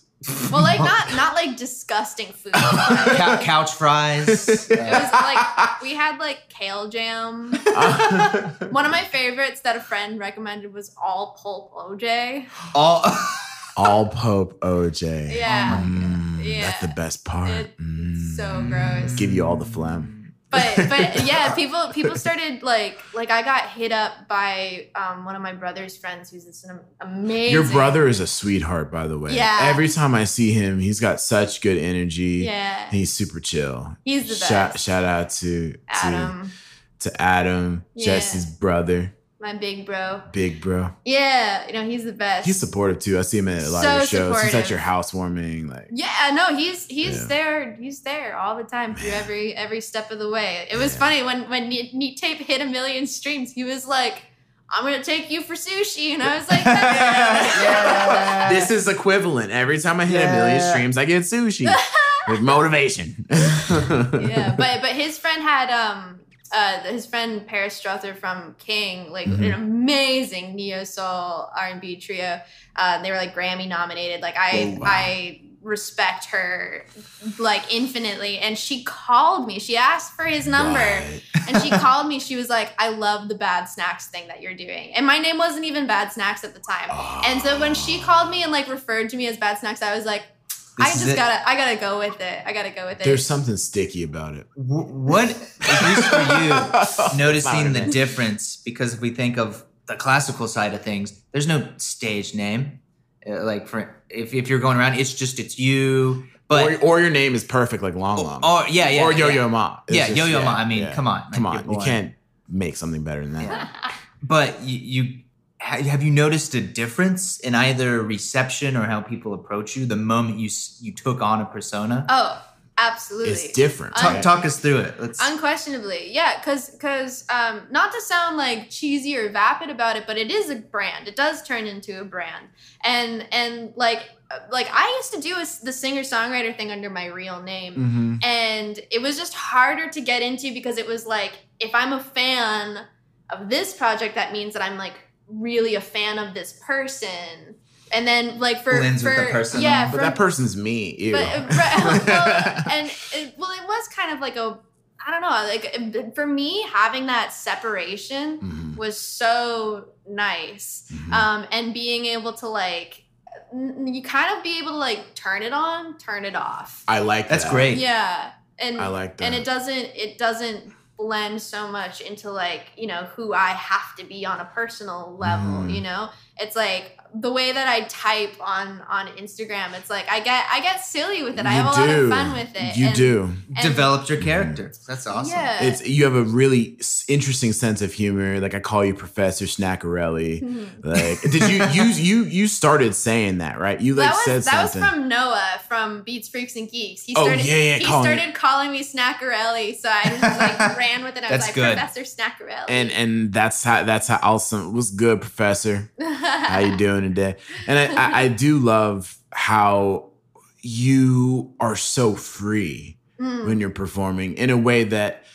Well like not not like disgusting food it Cou- couch fries. It was like we had like kale jam one of my favorites that a friend recommended was all pulp oj all. All Pope OJ. Yeah. Mm, Yeah. That's the best part. It's Mm. so gross. Give you all the phlegm. But but yeah, people people started like like I got hit up by um, one of my brother's friends who's this am- amazing. Your brother is a sweetheart, by the way. Yeah. Every time I see him, he's got such good energy. yeah, He's super chill. he's the best. Shout, shout out to Adam, to to Adam, Yeah. Jesse's brother, my big bro. big bro. Yeah, you know he's the best. He's supportive too. I see him at a lot So of your shows. He's at supportive. your housewarming. Like Yeah, no, he's he's Yeah. there. He's there all the time through Man. every every step of the way. It was Yeah. funny when when Neat, Neat Tape hit a million streams. He was like, "I'm gonna take you for sushi," and I was like, Yeah. this is equivalent. Every time I hit a million streams, I get sushi with motivation. yeah, but but his friend had um uh his friend Paris Strother from King, like Mhm. an amazing neo soul R and B trio. Uh, they were like Grammy nominated. Like I Oh, wow. I respect her like infinitely, and she called me. She asked for his number. Right. and she called me. She was like, "I love the Bad Snacks thing that you're doing." And my name wasn't even Bad Snacks at the time. And so when she called me and like referred to me as Bad Snacks, I was like, "I This is just it. gotta, I gotta go with it. I gotta go with it." There's something sticky about it. Wh- What, at least for you, noticing the difference because if we think of the classical side of things there's no stage name Uh, like for if, if you're going around it's just it's you but or, or your name is perfect, like Lang Lang. or yeah yeah or Yo yeah. Yo Ma. It's yeah just- yo yo ma i mean yeah. come on like, Come you're on, you can't make something better than that. But you, you ha- have you noticed a difference in either reception or how people approach you the moment you you took on a persona oh, absolutely. It's different. Un- talk, right? talk us through it let's Unquestionably, yeah, because because um, not to sound like cheesy or vapid about it, but it is a brand. It does turn into a brand, and and like uh, like I used to do a, the singer songwriter thing under my real name, Mhm. and it was just harder to get into because it was like if I'm a fan of this project, that means that I'm like really a fan of this person, and then like for Blends for with the person. yeah, But for, that person's me. Ew. but uh, well, and it, well, it was kind of like a I don't know. Like for me, having that separation Mhm, was so nice, mhm. um, and being able to like, you kind of be able to like turn it on, turn it off. I like That's that. great. Yeah, and I like that. and it doesn't it doesn't blend so much into like you know who I have to be on a personal level. Mm. You know, it's like the way that I type on on Instagram. It's like I get I get silly with it. I You have a lot of fun with it. You and- do. and- Developed your character. That's awesome. Yeah. It's you have a really interesting sense of humor. Like I call you Professor Snackarelli. Mhm. Like, did you you you you started saying that right? You like that was said that was from Noah from Beats Freaks and Geeks. He Oh, started yeah, yeah, he calling- started calling me Snackarelli, so I just like ran with it. I was like good. Professor Snackarelli. and and that's how that's how awesome. What's good, Professor? How you doing today? And I, I, I do love how you are so free Mm. when you're performing in a way that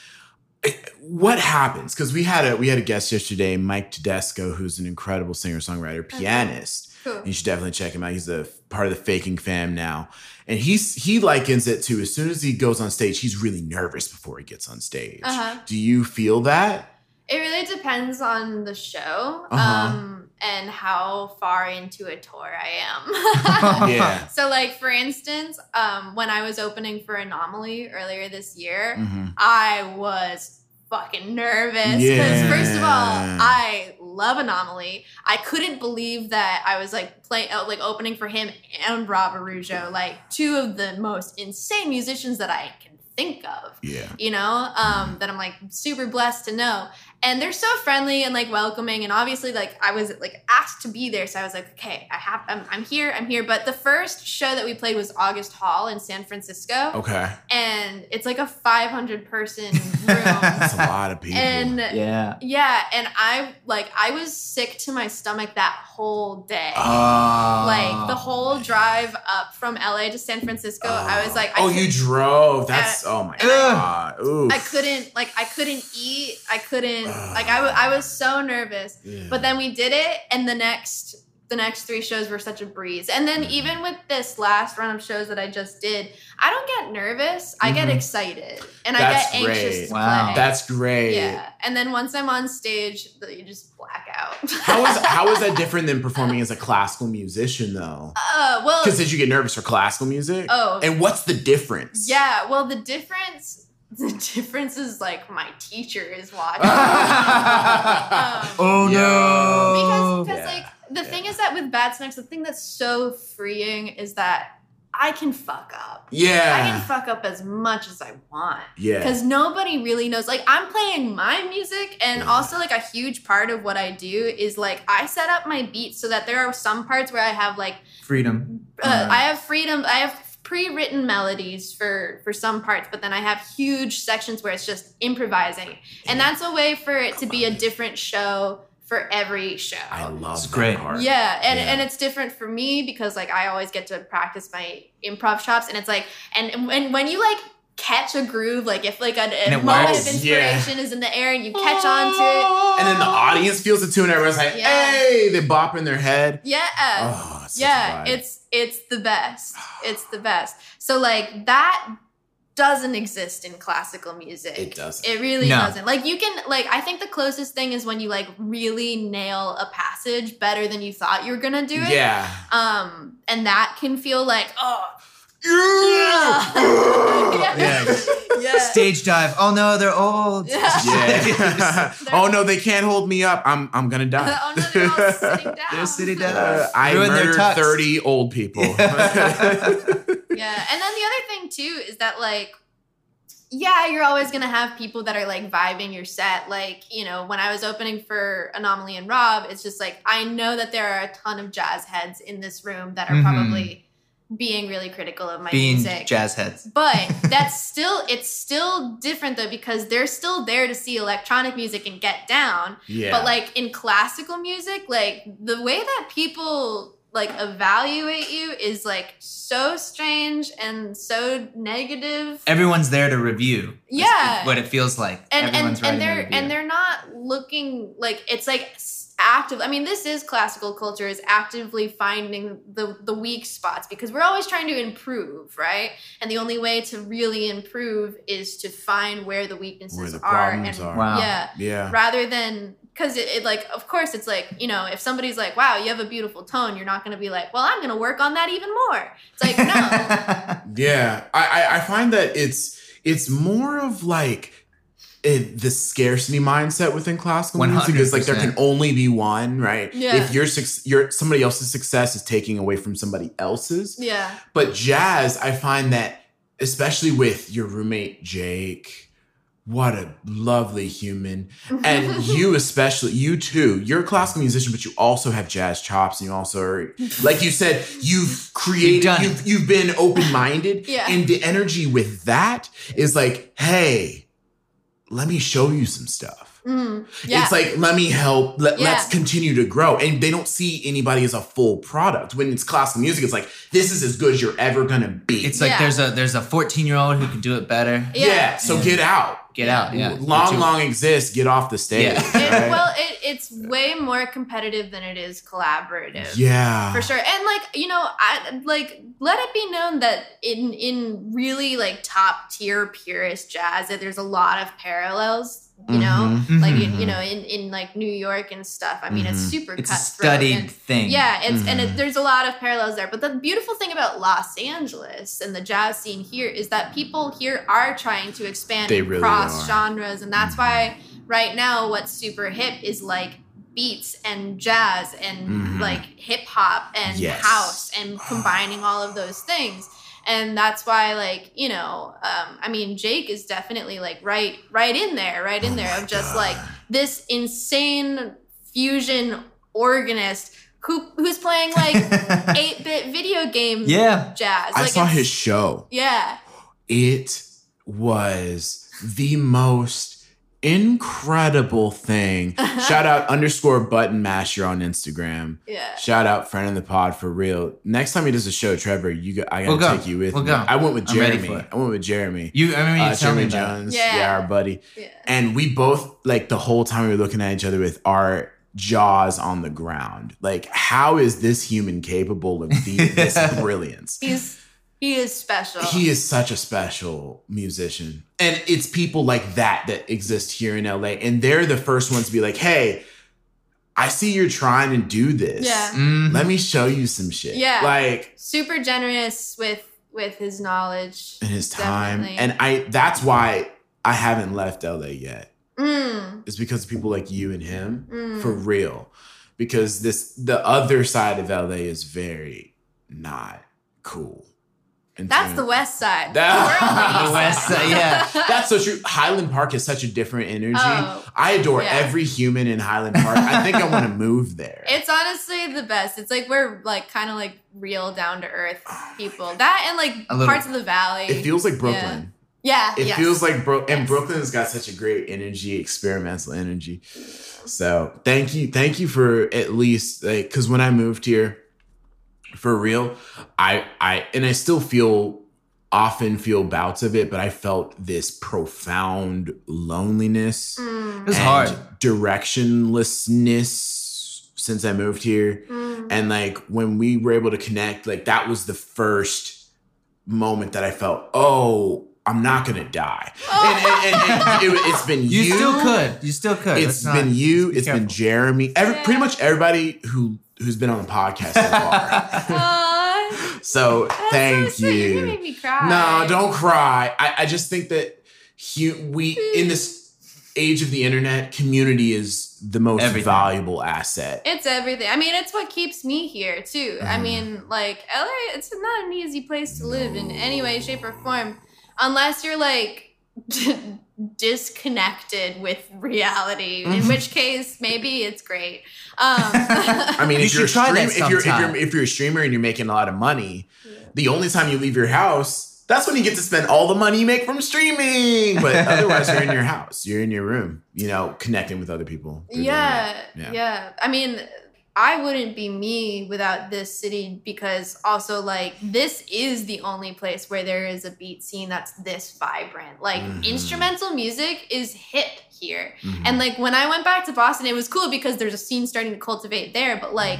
what happens because we had a we had a guest yesterday mike tedesco who's an incredible singer songwriter pianist Cool. you should definitely check him out he's a part of the faking fam now and he's he likens it to as soon as he goes on stage he's really nervous before he gets on stage Uh-huh. do you feel that It really depends on the show Uh-huh. um, and how far into a tour I am. Yeah. So, like for instance, um, when I was opening for Anomalie earlier this year, Mhm. I was fucking nervous because first of all, I love Anomalie. I couldn't believe that I was like playing, uh, like opening for him and Rob Araujo, like two of the most insane musicians that I can think of yeah you know um that i'm like super blessed to know and they're so friendly and like welcoming. And obviously like i was like asked to be there. So i was like okay i have i'm, I'm here i'm here. But the first show that we played was august hall in san francisco. Okay. And it's like a 500 person room. That's a lot of people. And Yeah. yeah and i like i was sick to my stomach that whole day. Oh. like the whole drive up from la to san francisco i was like I oh you drove. That's oh my god. Oof. I couldn't like I couldn't eat. I couldn't like I, w- I was so nervous. Yeah. But then we did it and the next the next three shows were such a breeze. And then even with this last run of shows that I just did, I don't get nervous. I get Mhm. excited and That's I get anxious great. to Wow. play. that's great yeah. And then once I'm on stage, th- you just black out. how is how is that different than performing as a classical musician though Uh, well, because did you get nervous for classical music oh, and what's the difference yeah. Well, the difference the difference is like my teacher is watching. Um, oh no. because because Yeah, like the yeah. thing is that with bad snacks the thing that's so freeing is that i can fuck up Yeah, i can fuck up as much as i want yeah because nobody really knows like i'm playing my music and Yeah. also like a huge part of what i do is like i set up my beats so that there are some parts where i have like Freedom. uh, Uh, I have freedom. I have pre-written melodies for for some parts, but then I have huge sections where it's just improvising, and that's a way for it to be a different show for every show. i love It's that great. part Yeah, and Yeah. and it's different for me because like I always get to practice my improv chops, and it's like and when when you like catch a groove, like if like a, a moment works. of Yeah. inspiration is in the air and you catch on to it, and then the audience feels it too and everyone's like Yeah. hey they bop in their head yeah. oh it's yeah it's it's the best it's the best so like that doesn't exist in classical music it doesn't. it really No. doesn't like you can like i think the closest thing is when you like really nail a passage better than you thought you were gonna do it yeah um and that can feel like oh yeah yeah yeah Stage dive. Oh no, they're old. Yeah. Yeah. oh no, they can't hold me up. I'm I'm gonna die. oh no they're all sitting down They're sitting down. Uh, I Ruin their murdered 30 old people. yeah and then the other thing too is that like yeah you're always gonna have people that are like vibing your set like you know when i was opening for Anomalie and rob it's just like i know that there are a ton of jazz heads in this room that are Mhm. probably being really critical of my Being music jazz heads. but that's still it's still different though because they're still there to see electronic music and get down yeah. but like in classical music, like the way that people like evaluate you is like so strange and so negative. Everyone's there to review. Yeah. what it feels like. and Everyone's and, and they're and they're not looking like it's like s- active i mean this is classical culture is actively finding the the weak spots because we're always trying to improve right and the only way to really improve is to find where the weaknesses Where the are problems and are. Wow. yeah Yeah. rather than because it, it like of course it's like you know if somebody's like wow you have a beautiful tone you're not going to be like well i'm going to work on that even more it's like no Yeah, I, I I find that it's it's more of like it, the scarcity mindset within classical music is like there can only be one, right? Yeah. If your suc- your somebody else's success is taking away from somebody else's, yeah but jazz, I find that especially with your roommate Jake, what a lovely human, and you especially, you too. You're a classical musician, but you also have jazz chops, and you also are, like you said, you've created, done you've, you've been open minded, Yeah. and the energy with that is like, hey, let me show you some stuff. Mm, yeah It's like, let me help. Let, Yeah. Let's continue to grow. And they don't see anybody as a full product. When it's classical music, it's like, this is as good as you're ever going to be. It's like Yeah. there's a there's a 14 year old who can do it better. yeah. Yeah. so Yeah. get out. Get out. Yeah. Long, Too- long exist. Get off the stage. Yeah. It- well it, it's way more competitive than it is collaborative yeah. for sure and like you know i like let it be known that in in really like top tier purist jazz that there's a lot of parallels you know Mhm. like in, you know in in like new york and stuff i mean it's Mhm. super It's studied and- thing. yeah it's and Mhm. it, there's a lot of parallels there but the beautiful thing about los angeles and the jazz scene here is that people here are trying to expand They and really cross are. genres and that's why right now what's super hip is like beats and jazz and like hip hop and Yes. house and combining all of those things and that's why like you know um, i mean jake is definitely like right right in there right in Oh there of just God. like this insane fusion organist who who's playing like 8-bit video game yeah. jazz I like saw his show. yeah It was the most incredible thing. Shout out underscore button masher on Instagram. yeah Shout out friend of the pod for real. Next time he does a show, Trevor, you got, I gotta We'll go. take you with We'll me. go. I went with Jeremy. I went with Jeremy. You I remember you Uh, telling me Jeremy. Jones, Yeah. yeah, our buddy. yeah And we both like the whole time we were looking at each other with our jaws on the ground. Like, how is this human capable of the, this brilliance? he's he is special He is such a special musician. And it's people like that that exist here in LA. And they're the first ones to be like, hey, I see you're trying to do this. Yeah. Mhm. Let me show you some shit. Yeah. Like, super generous with with his knowledge and his time. Definitely. And I that's why I haven't left LA yet. mm, It's because of people like you and him. mm. For real. Because this the other side of LA is very not cool. In that's terms- the west side That- We're on The east west side, yeah. That's so true. Highland Park is such a different energy. Oh, I adore yeah. every human in Highland Park. I think I want to move there. It's honestly the best. It's like we're like kind of like real down to earth people. That and like little. parts of the valley. It feels like Brooklyn. yeah. It yes. feels like Bro- and Yes. Brooklyn has got such a great energy, experimental energy. So thank you, thank you for at least like because when I moved here, for real, I I and I still feel often feel bouts of it, but I felt this profound loneliness Mm, It was and hard. directionlessness since I moved here. mm. And like when we were able to connect, like that was the first moment that I felt, oh, I'm not gonna die. And, and, and, and it, has been you. You still could. You still could. It's Let's been not- you. be It's been. Jeremy. Every, Pretty much everybody who who's been on the podcast so far. Aw, so that's thank so sweet. You're you. gonna make me cry. No, don't cry. I, I just think that hu- we in this age of the internet, community is the most Everything. valuable asset. It's everything. I mean, it's what keeps me here too. I Mhm. mean, like LA, it's not an easy place to live in any way, shape, or form, unless you're like disconnected with reality. In Mhm. which case, maybe it's great. Um, I mean, You if you're a try stream, that if you're if you're if you're a streamer and you're making a lot of money, the only time you leave your house, that's when you get to spend all the money you make from streaming. But otherwise, you're in your house, you're in your room, you know, connecting with other people. through the yeah, yeah, I mean, I wouldn't be me without this city because also like this is the only place where there is a beat scene that's this vibrant. Like Mhm. instrumental music is hip here. Mhm. And like when I went back to Boston, it was cool because there's a scene starting to cultivate there. But like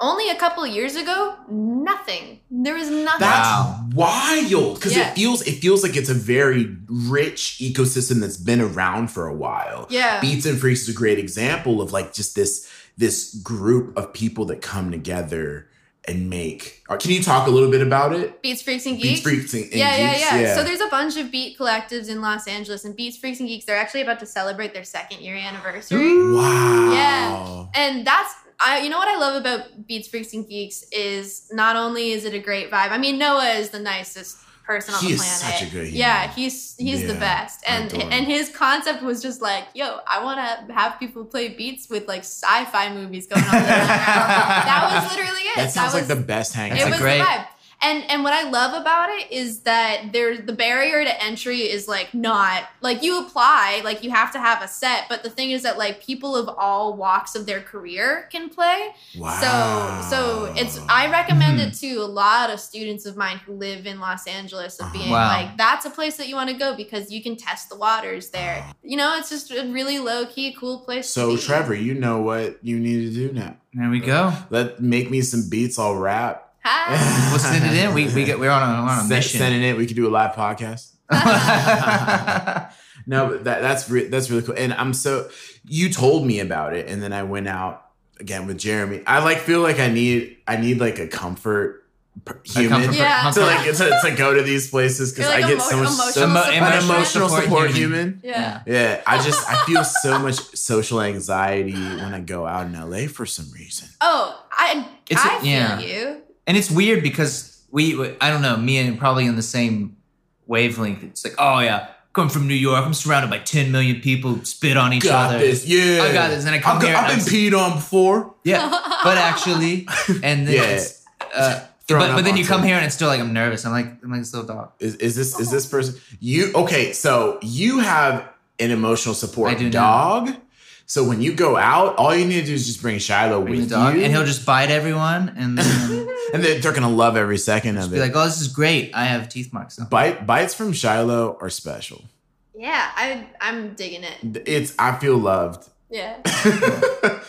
only a couple of years ago, nothing. There was nothing. That's Wow. wild because Yeah. it feels it feels like it's a very rich ecosystem that's been around for a while. yeah. Beats and Freaks is a great example of like just this this group of people that come together and make. Or can you talk a little bit about it? Beats, Freaks, and Geeks. Beats, Geeks. Freaks, and, and yeah, yeah, Geeks? yeah, So there's a bunch of beat collectives in Los Angeles, and Beats, Freaks, and Geeks. They're actually about to celebrate their second year anniversary. wow. Yeah, and that's I you know what I love about Beats Freaks and Geeks is not only is it a great vibe. I mean Noah is the nicest person on He the is planet. such a good human. yeah, he's he's the best. And and his concept was just like, yo, I want to have people play beats with like sci-fi movies going on. the that was literally it. That sounds like was, the best hangout. it a was great- the vibe. And and what I love about it is that there's the barrier to entry is like not like you apply, like you have to have a set, but the thing is that like people of all walks of their career can play. wow. So so it's I recommend Mhm. it to a lot of students of mine who live in Los Angeles of Uh-huh. being Wow. like that's a place that you want to go because you can test the waters there. You know, it's just a really low key cool place. So to be. Trevor, you know what you need to do now. There we go. Let make me some beats. I'll rap. Hi. We'll send it in. We we get we're on a, we're on a Send- mission. Send it in. We could do a live podcast. No, but that that's re- that's really cool. And I'm so you told me about it, and then I went out again with Jeremy. I like feel like I need I need like a comfort per- A human comfort- Yeah. to like to, to go to these places because like I get emo- so much emotional so, support. an emotional emotional support support human. human. yeah. Yeah, I just I feel so much social anxiety when I go out in LA for some reason. Oh, I It's- I feel yeah. you. And it's weird because we I don't know me and probably in the same wavelength. It's like oh yeah, come from New York. I'm surrounded by 10 million people spit on each other. I Got other. this, yeah. I got this, and I come I've, here I've been peed on before. Yeah, but actually, and then Yeah. it's, uh, but, but then you come here and it's still like I'm nervous. I'm like I'm like this little dog. Is, is this is this person you okay? So you have an emotional support I do now. dog. So when you go out, all you need to do is just bring Shiloh Bring with the dog, you, and he'll just bite everyone, and then and then they're gonna love every second of be it. like, "Oh, this is great. I have teeth marks." Now. Bite bites from Shiloh are special. Yeah, I I'm digging it. It's I feel loved. Yeah.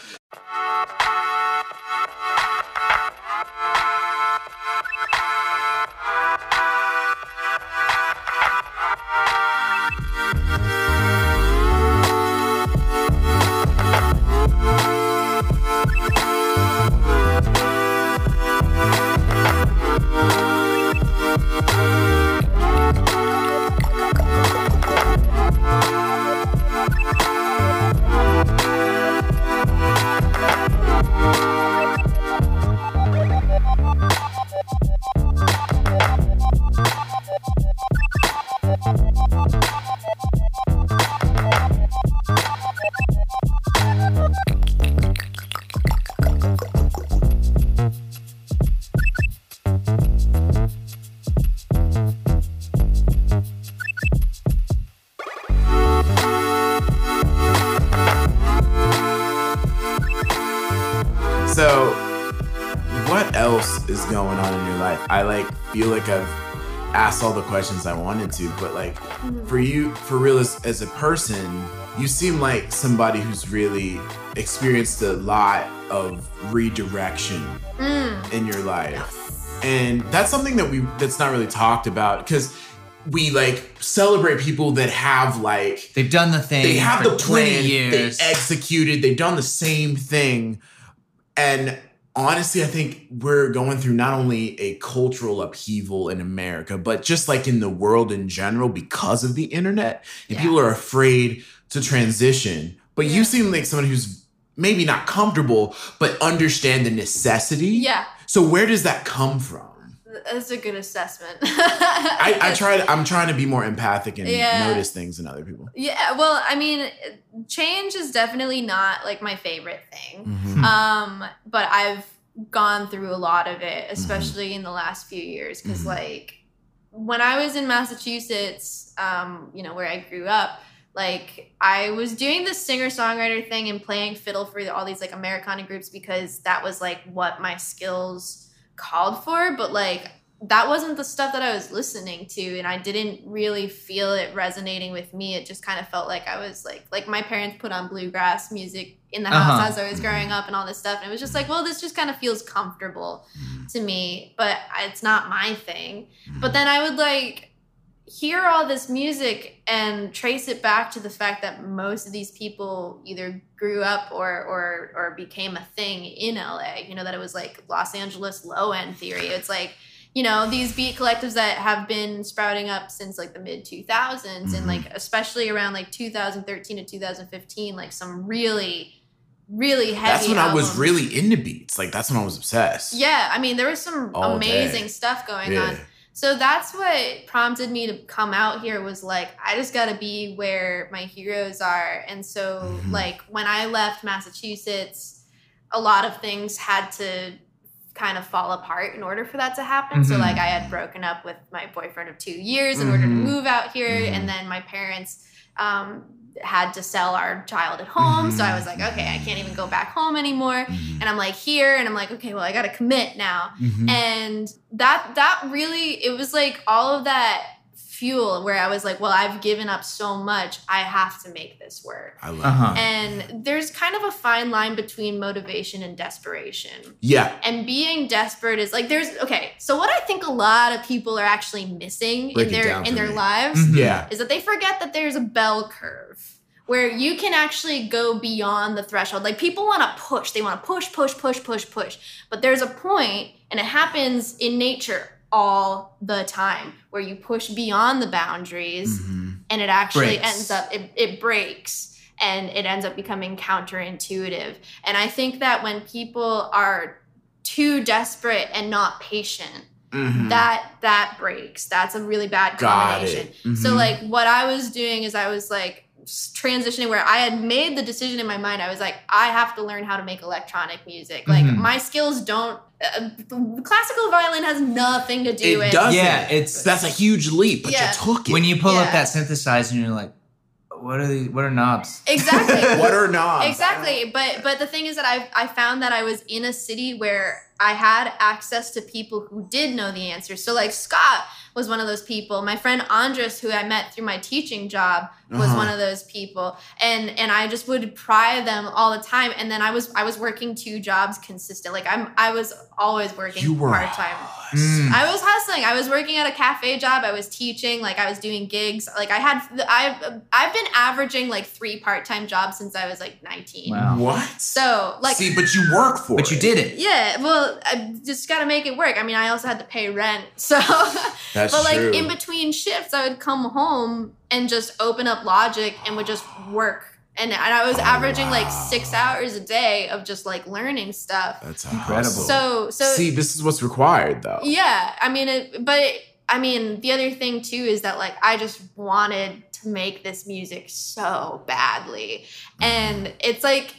asked all the questions I wanted to, but like for you, for real, as, as a person, you seem like somebody who's really experienced a lot of redirection Mm. in your life, and that's something that we that's not really talked about because we like celebrate people that have like They've done the thing. they have for the 20 plan years. they executed they've done the same thing and honestly i think we're going through not only a cultural upheaval in america but just like in the world in general because of the internet and Yeah. people are afraid to transition but Yeah. you seem like someone who's maybe not comfortable but understand the necessity Yeah, so where does that come from that's a good assessment. I, I try I'm trying to be more empathic and Yeah. notice things in other people. Yeah, well, I mean, change is definitely not like my favorite thing. Mhm. Um, but I've gone through a lot of it, especially in the last few years. Because, Mhm. like, when I was in Massachusetts, um, you know, where I grew up, Like I was doing the singer songwriter thing and playing fiddle for all these like Americana groups because that was like what my skills called for. But like that wasn't the stuff that I was listening to, and I didn't really feel it resonating with me. It just kind of felt like I was like like my parents put on bluegrass music in the house Uh-huh. as I was growing up and all this stuff, and it was just like, well, this just kind of feels comfortable Mm-hmm. to me, but it's not my thing. But then I would like hear all this music and trace it back to the fact that most of these people either grew up or or or became a thing in LA. You know that it was like Los Angeles low end theory. It's like you know these beat collectives that have been sprouting up since like the mid 2000s and Mhm. like especially around like 2013 to 2015 like some really really heavy That's when I was really into beats. Like that's when I was obsessed. yeah i mean there was some All amazing day. stuff going Yeah. on so that's what prompted me to come out here was like I just got to be where my heroes are. And so Mhm. like when I left Massachusetts, a lot of things had to kind of fall apart in order for that to happen. So Mhm. like I had broken up with my boyfriend of 2 years in order to Mhm. move out here and then my parents um had to sell our child at home. So I was like, okay, I can't even go back home anymore. Mhm. And I'm like here and I'm like, okay, well I got to commit now Mhm. and that that really it was like all of that fuel where i was like well i've given up so much i have to make this work I love. Uh-huh. and there's kind of a fine line between motivation and desperation Yeah. and being desperate is like there's okay so what i think a lot of people are actually missing Break in their in their me. lives Mhm. Yeah. is that they forget that there's a bell curve where you can actually go beyond the threshold. Like people want to push, they want to push, push, push, push, push. But there's a point, and it happens in nature all the time, where you push beyond the boundaries Mhm. and it actually Breaks. ends up, it, it breaks and it ends up becoming counterintuitive. And I think that when people are too desperate and not patient, Mhm. that that breaks. That's a really bad combination. it. So like what I was doing is I was like transitioning where I had made the decision in my mind. I was like, I have to learn how to make electronic music. Like Mhm. my skills don't. Uh, classical violin has nothing to do It with. doesn't. Yeah, it's- that's a huge leap, but Yeah. you took it. when you pull up Yeah. that synthesizer and you're like, what are these? What are knobs? Exactly. what are knobs? exactly but but the thing is that i i found that i was in a city where i had access to people who did know the answers so like scott was one of those people my friend andres who i met through my teaching job was Uh-huh. one of those people and and i just would pry them all the time and then i was i was working two jobs consistent like i'm i was always working You were part-time Mm. I was hustling. I was working at a cafe job. I was teaching. Like I was doing gigs. Like I had, I've, I've been averaging like three part time jobs since I was like nineteen. Wow. What? So like, See, but you work for But you did it. yeah. Well, I just got to make it work. I mean, I also had to pay rent. So, That's but like true. in between shifts, I would come home and just open up Logic and would just work. And, and I was Oh, averaging like six hours a day of just like learning stuff. That's Incredible. So, so See, this is what's required, though. Yeah, I mean, it, but it, I mean, the other thing too is that like I just wanted to make this music so badly, and it's like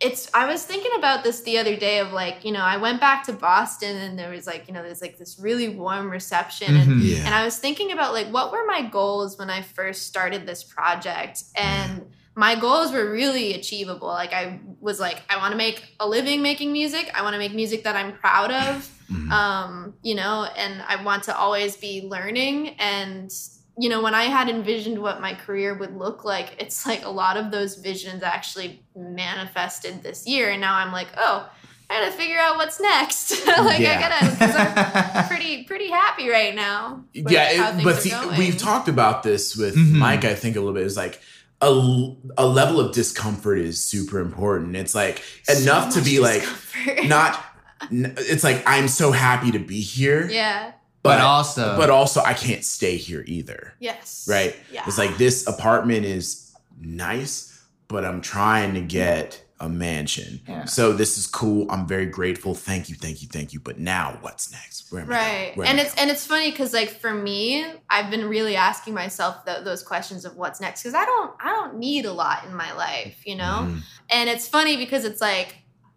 it's. I was thinking about this the other day of like you know I went back to Boston and there was like you know there's like this really warm reception and. Mhm. Yeah. And I was thinking about like what were my goals when I first started this project and my goals were really achievable. Like I was like I want to make a living making music. I want to make music that I'm proud of. Mhm. Um, you know, and I want to always be learning and you know, when I had envisioned what my career would look like, it's like a lot of those visions actually manifested this year and now I'm like, "Oh, I got to figure out what's next." like Yeah. I got to cuz I'm pretty pretty happy right now. with yeah, how it, but are see, going. we've talked about this with Mhm. Mike. I think a little bit. is like a a level of discomfort is super important. It's like So enough to much be like not. It's like I'm so happy to be here, yeah. But also, but also I can't stay here either. Yes. Right? Yeah. It's like this apartment is nice, but I'm trying to get a mansion. Yeah. So this is cool. I'm very grateful. Thank you, thank you, thank you. But now what's next? Where am I going? right am and I it's and it's funny because like for me i've been really asking myself th- those questions of what's next because i don't i don't need a lot in my life you know Mhm. and it's funny because it's like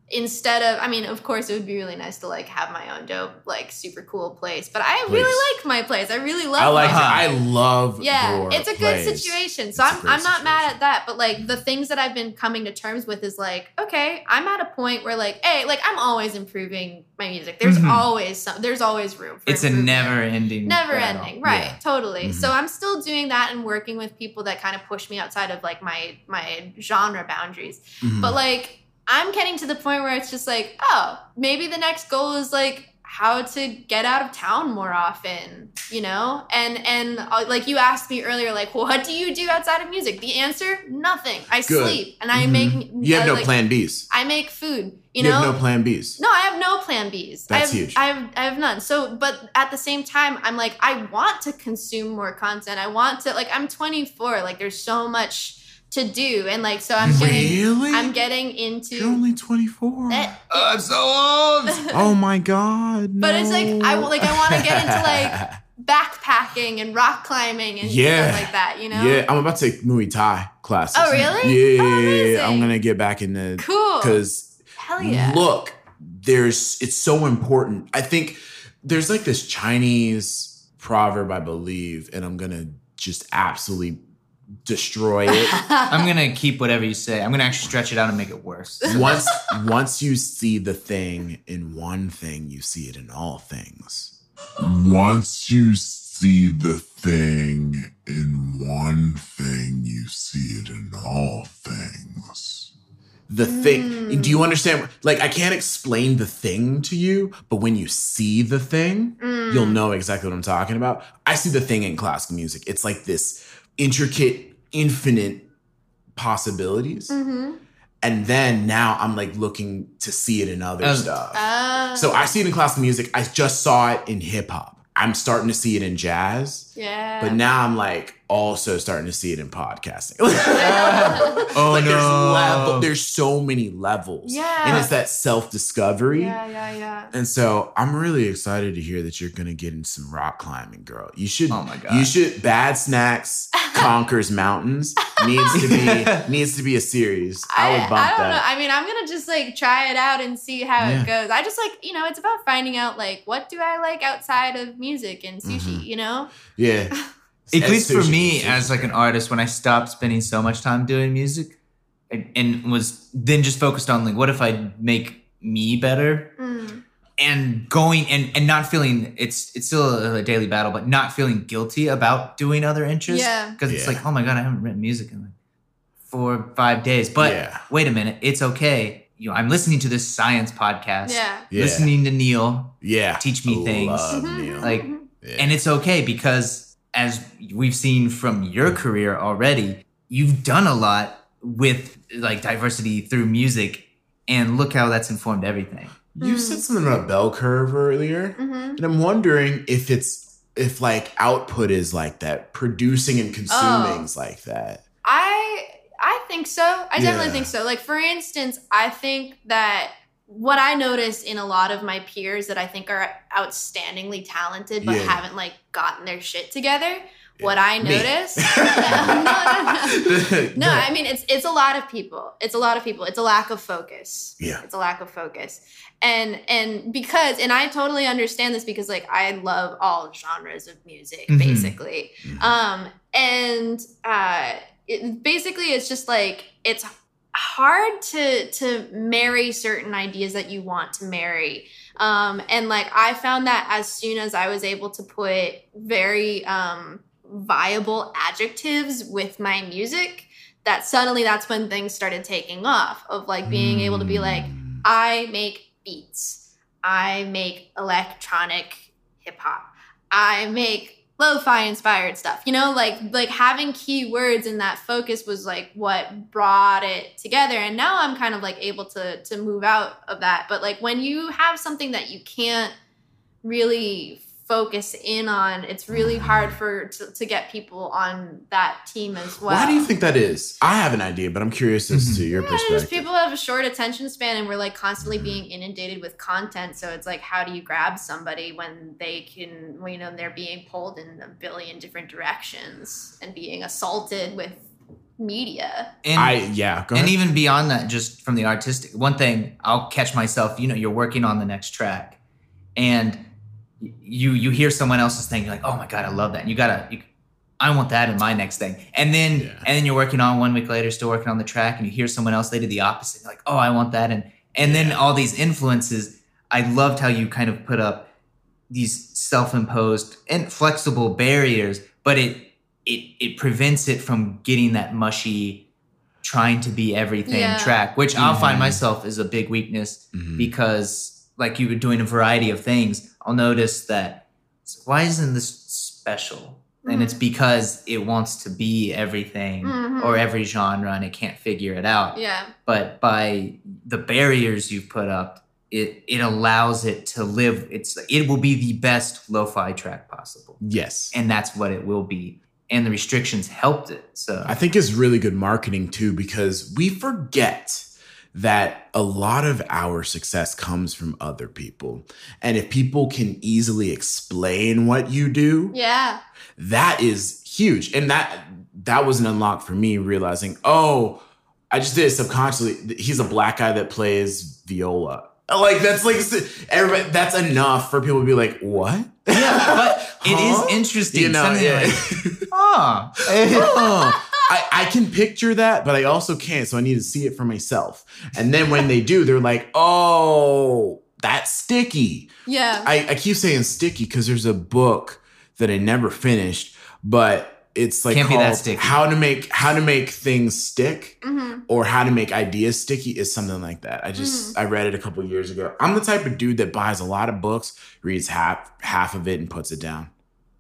instead of i mean of course it would be really nice to like have my own dope like super cool place but i Place. really like my place i really love I like. I love. yeah your it's a good situation so It's i'm, I'm not mad at that but like the things that i've been coming to terms with is like okay i'm at a point where like hey like i'm always improving my music there's Mhm. always some there's always room for It's a never ending. never battle. ending right Yeah. totally Mhm. so i'm still doing that and working with people that kind of push me outside of like my my genre boundaries Mhm. but like i'm getting to the point where it's just like oh maybe the next goal is like how to get out of town more often you know and and uh, like you asked me earlier like what do you do outside of music the answer nothing i Good. sleep and i Mhm. make you have uh, no like, plan Bs. i make food you, You, know have no plan Bs. no, I have no plan Bs. I That's have, huge. I have I have none. So, but at the same time, I'm like, I want to consume more content. I want to like I'm 24. Like there's so much to do, and like so I'm getting really? I'm getting into. You're only 24. Eh, Oh, I'm so old. oh my god. But it's like, I like, I wanna get into, like, backpacking and rock climbing and Yeah. stuff like that. You know? Yeah, I'm about to take Muay Thai classes. Oh, really? Yeah, Oh, yeah, yeah. I'm gonna get back into Cool. because Hell yeah. look, there's it's so important. I think there's like this Chinese proverb, I believe, and I'm gonna just absolutely destroy it. I'm gonna keep whatever you say. I'm gonna actually stretch it out and make it worse. once once you see the thing in one thing, you see it in all things. Once you see the thing in one thing, you see it in all things. The thing. Mm. Do you understand? Like I can't explain the thing to you, but when you see the thing, Mm. you'll know exactly what I'm talking about. I see the thing in classical music. It's like this intricate, infinite possibilities. Mm-hmm. And then now I'm like looking to see it in other stuff. Uh, so I see it in classical music. I just saw it in hip hop. I'm starting to see it in jazz. yeah. But now I'm like also starting to see it in podcasting. Oh, like there's no. level, there's so many levels. Yeah. And it's that self-discovery. yeah, yeah, yeah. And so I'm really excited to hear that you're gonna get in some rock climbing, girl. You should Oh my God. you should bad snacks conquers mountains needs to be needs to be a series. I, would bump I don't know. that. I mean, I'm gonna just like try it out and see how Yeah. it goes. I just like, you know, it's about finding out like what do I like outside of music and sushi, Mhm. you know? yeah. At least for me, as like an artist, when I stopped spending so much time doing music, and, and was then just focused on like, what if I make me better? Mm. and going and and not feeling it's it's still a daily battle but not feeling guilty about doing other interests Yeah. because it's Yeah. like oh my god i haven't written music in like four or five days but Yeah. wait a minute it's okay you know i'm listening to this science podcast Yeah. Yeah. listening to neil yeah. teach me things. Love Mhm. Neil. like Yeah. and it's okay because as we've seen from your career already you've done a lot with like diversity through music and look how that's informed everything you Mm. said something about bell curve earlier. hmm And I'm wondering if it's if like output is like that, producing and consuming Oh. is like that. I I think so. I definitely think so. Like for instance, I think that what I notice in a lot of my peers that I think are outstandingly talented but Yeah. haven't like gotten their shit together. What I notice, no, no, no. No, I mean it's it's a lot of people. It's a lot of people. It's a lack of focus. Yeah. It's a lack of focus. And and because and I totally understand this because like I love all genres of music Mhm. basically. Mhm. Um and uh it, basically it's just like it's hard to to marry certain ideas that you want to marry um and like i found that as soon as i was able to put very um viable adjectives with my music that suddenly that's when things started taking off of like being able to be like Mm. I make beats. I make electronic hip hop. I make lo-fi inspired stuff. You know, like like having keywords and that focus was like what brought it together. And now I'm kind of like able to to move out of that. But like when you have something that you can't really focus in on, it's really hard for to, to get people on that team as well. Why do you think that is? I have an idea, but I'm curious as Mhm. to your Yeah, just perspective. people have a short attention span and we're like constantly being inundated with content. So it's like, how do you grab somebody when they can, well, you know, they're being pulled in a billion different directions and being assaulted with media. And, I yeah. Go and ahead. even beyond that, just from the artistic, one thing I'll catch myself. You know, you're working on the next track, and y- you you hear someone else's thing. You're like, oh my god, I love that. And you gotta, you, I want that in my next thing. And then Yeah. and then you're working on one week later, still working on the track, and you hear someone else they did the opposite. You're like, oh, I want that. And and then all these influences. I loved how you kind of put up these self-imposed and flexible barriers, but it it it prevents it from getting that mushy trying to be everything Yeah. track, which I'll find Mhm. myself is a big weakness Mhm. because like you were doing a variety of things, I'll notice that why isn't this special? And it's because it wants to be everything Mhm. or every genre and it can't figure it out Yeah. but by the barriers you've put up it it allows it to live it's it will be the best lo-fi track possible yes. and that's what it will be and the restrictions helped it so I think it's really good marketing too because we forget that a lot of our success comes from other people. And if people can easily explain what you do, Yeah. that is huge. And that that was an unlock for me realizing, "Oh, I just did it subconsciously. He's a black guy that plays viola." Like that's like everybody that's enough for people to be like, "What?" yeah but it is interesting You know, something yeah. like oh Oh, I, I can picture that, but I also can't. So I need to see it for myself. And then when they do, they're like, oh, that's sticky. Yeah. I, I keep saying sticky because there's a book that I never finished, but it's like Can't be that called how to make how to make things stick hmm or how to make ideas sticky is something like that. I just I read it a couple years ago. I'm the type of dude that buys a lot of books, reads half half of it and puts it down.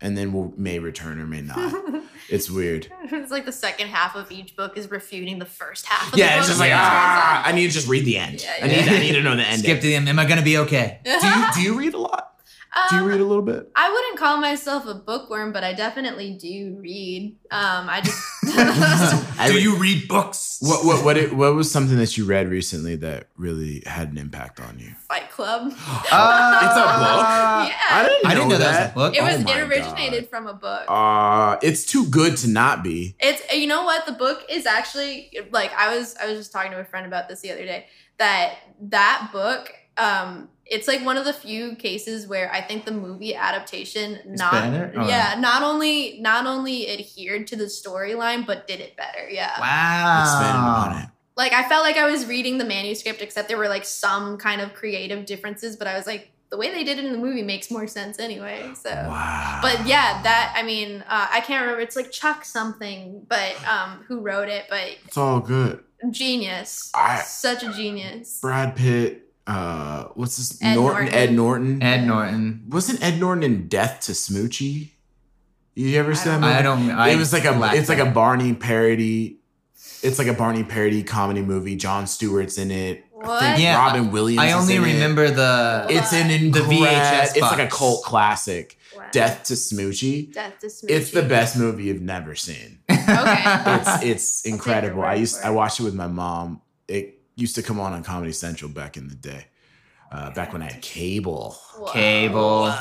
And then will may return or may not. it's weird. it's like the second half of each book is refuting the first half. Of the book. Yeah, the it's book. just like Yeah. ah, I need to just read the end. Yeah, I need yeah. I need to know the end. skip to the end am i gonna be okay do you do you read a lot? Do you Um, read a little bit? I wouldn't call myself a bookworm, but I definitely do read. Um, I just do you read books What what what it, what was something that you read recently that really had an impact on you? Fight Club. Uh, It's a book? yeah, I didn't know, I didn't know that was a book. it Oh was. my it originated from a book. Uh, it's too good to not be. It's you know what the book is actually like I was I was just talking to a friend about this the other day that that book um it's like one of the few cases where I think the movie adaptation not better? Or- yeah not only not only adhered to the storyline but did it better yeah Expand wow upon it. like I felt like I was reading the manuscript except there were like some kind of creative differences but I was like the way they did it in the movie makes more sense anyway so Wow. but yeah that i mean uh, i can't remember it's like chuck something but um who wrote it but it's all good. genius I- such a genius Brad Pitt. Uh, what's this? Ed Norton, Norton. Ed Norton. ed norton Wasn't Ed Norton in Death to Smoochy? You ever see that movie? i don't I it was like a lack it's like a. Barney parody. It's like a Barney parody comedy movie. Jon Stewart's in it. I What? think Yeah, Robin Williams. i is only in it. remember the It's an The incredible. VHS It's like a cult classic. Wow. Death to Smoochy. death to Smoochy. It's the best movie you've never seen. Okay. It's it's incredible. I used I watched it with my mom. It used to come on on Comedy Central back in the day. Uh, back when I had cable. Whoa. cable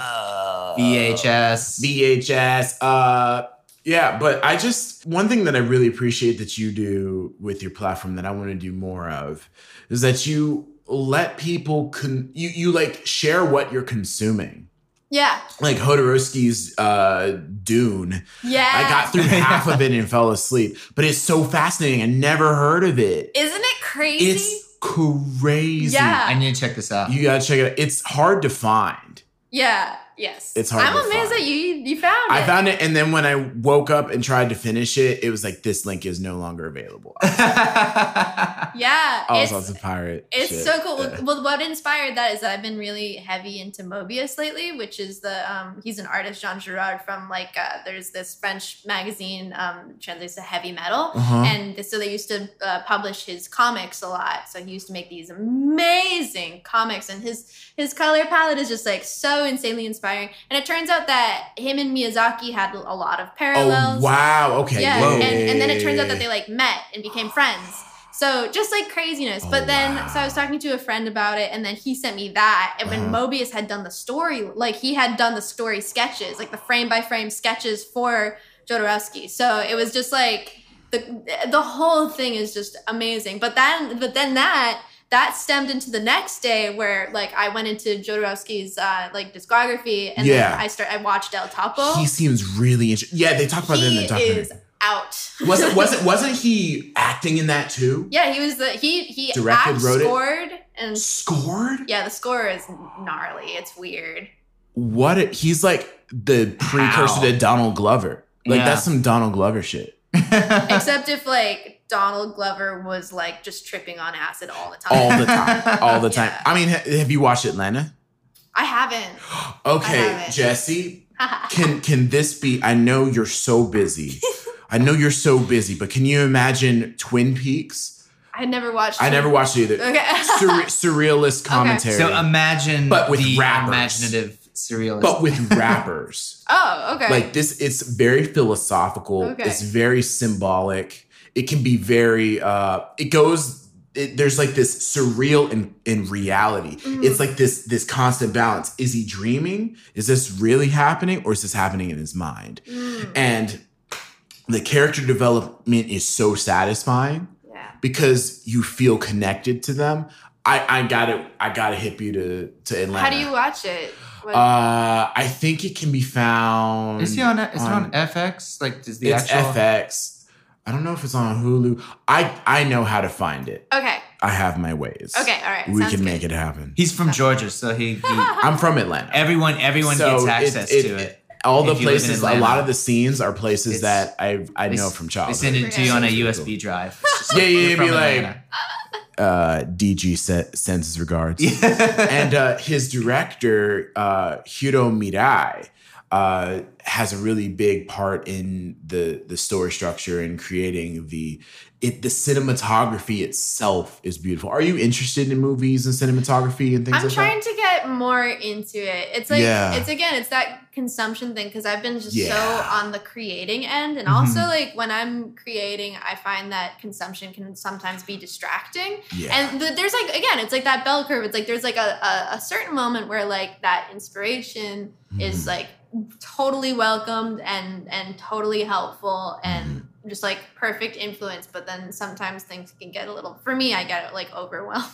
vhs VHS. Uh, yeah, but I just one thing that I really appreciate that you do with your platform that I want to do more of is that you let people con- you you like share what you're consuming. Yeah Like Jodorowsky's uh, Dune. yeah I got through half of it and fell asleep, but it's so fascinating. I never heard of it. isn't it crazy It's crazy. Yeah. i need to check this out You gotta check it out. It's hard to find. yeah yes It's hard i'm amazed find. that you you found I it I found it, and then when I woke up and tried to finish it, it was like this link is no longer available. yeah I was it's- on some pirate. It's shit. so cool. Yeah. Well, what inspired that is that I've been really heavy into Moebius lately, which is the um he's an artist, Jean Giraud from like uh, there's this French magazine um translates to heavy metal, Uh-huh. and so they used to uh, publish his comics a lot. So he used to make these amazing comics, and his his color palette is just like so insanely inspiring. And it turns out that him and Miyazaki had a lot of parallels. Oh wow! Okay. Yeah, Whoa. and, and then it turns out that they like met and became friends. So just like craziness. Oh, but then, wow. so I was talking to a friend about it, and then he sent me that. And when Uh-huh. Moebius had done the story, like he had done the story sketches, like the frame by frame sketches for Jodorowsky. So it was just like the the whole thing is just amazing. But then but then that that stemmed into the next day where like I went into Jodorowsky's uh, like discography and Yeah. then I start I watched El Topo. He seems really interesting. Yeah, they talk about it in he the documentary. is out. wasn't wasn't wasn't he acting in that too? yeah, he was the he he Directed, act, wrote it? and Scored? yeah, the score is gnarly. It's weird. What? A, he's like the precursor How? to Donald Glover. Like Yeah. that's some Donald Glover shit. Except if like Donald Glover was like just tripping on acid all the time. All the time. All the time. Yeah. I mean, have you watched Atlanta? I haven't. Okay, haven't. Jesse, can can this be? I know you're so busy. I know you're so busy, but can you imagine Twin Peaks? I never watched. I it. never watched either. Okay. Surre- surrealist commentary, so imagine But with the rappers. imaginative surrealist. but with rappers. oh, okay. Like this, it's very philosophical. Okay. It's very symbolic. It can be very. uh It goes. It, there's like this surreal in in reality. Mhm. It's like this this constant balance. Is he dreaming? Is this really happening, or is this happening in his mind? Mm, And the character development is so satisfying yeah. because you feel connected to them. I I gotta I gotta hip you to to Atlanta. How do you watch it? Uh, I think it can be found. is he on? Is it on FX? Like, is the it's actual? FX. I don't know if it's on Hulu. I I know how to find it. okay. I have my ways. Okay. All right. we sounds can good. make it happen. He's from Georgia, so he. he I'm from Atlanta. everyone, everyone So gets it- access it- to it. All the if you live in places, a Atlanta. lot of the scenes are places It's- that I I know s- from They childhood. send it to you on a USB cool. drive. It's just Yeah, yeah, you're yeah, from be like- Atlanta. uh, DG se- sends his regards. And uh, his director, uh, Hiro Murai, uh, has a really big part in the the story structure and creating the it. The cinematography itself is beautiful. Are you interested in movies and cinematography and things I'm like trying that? to get more into it. It's like Yeah. it's again, it's that consumption thing because I've been just Yeah. so on the creating end, and Mhm. also like when I'm creating, I find that consumption can sometimes be distracting. Yeah. And th- there's like again, it's like that bell curve. It's like there's like a, a, a certain moment where like that inspiration is Mhm. like totally welcomed and and totally helpful and Mm-hmm. just like perfect influence. But then sometimes things can get a little. For me, I get like overwhelmed.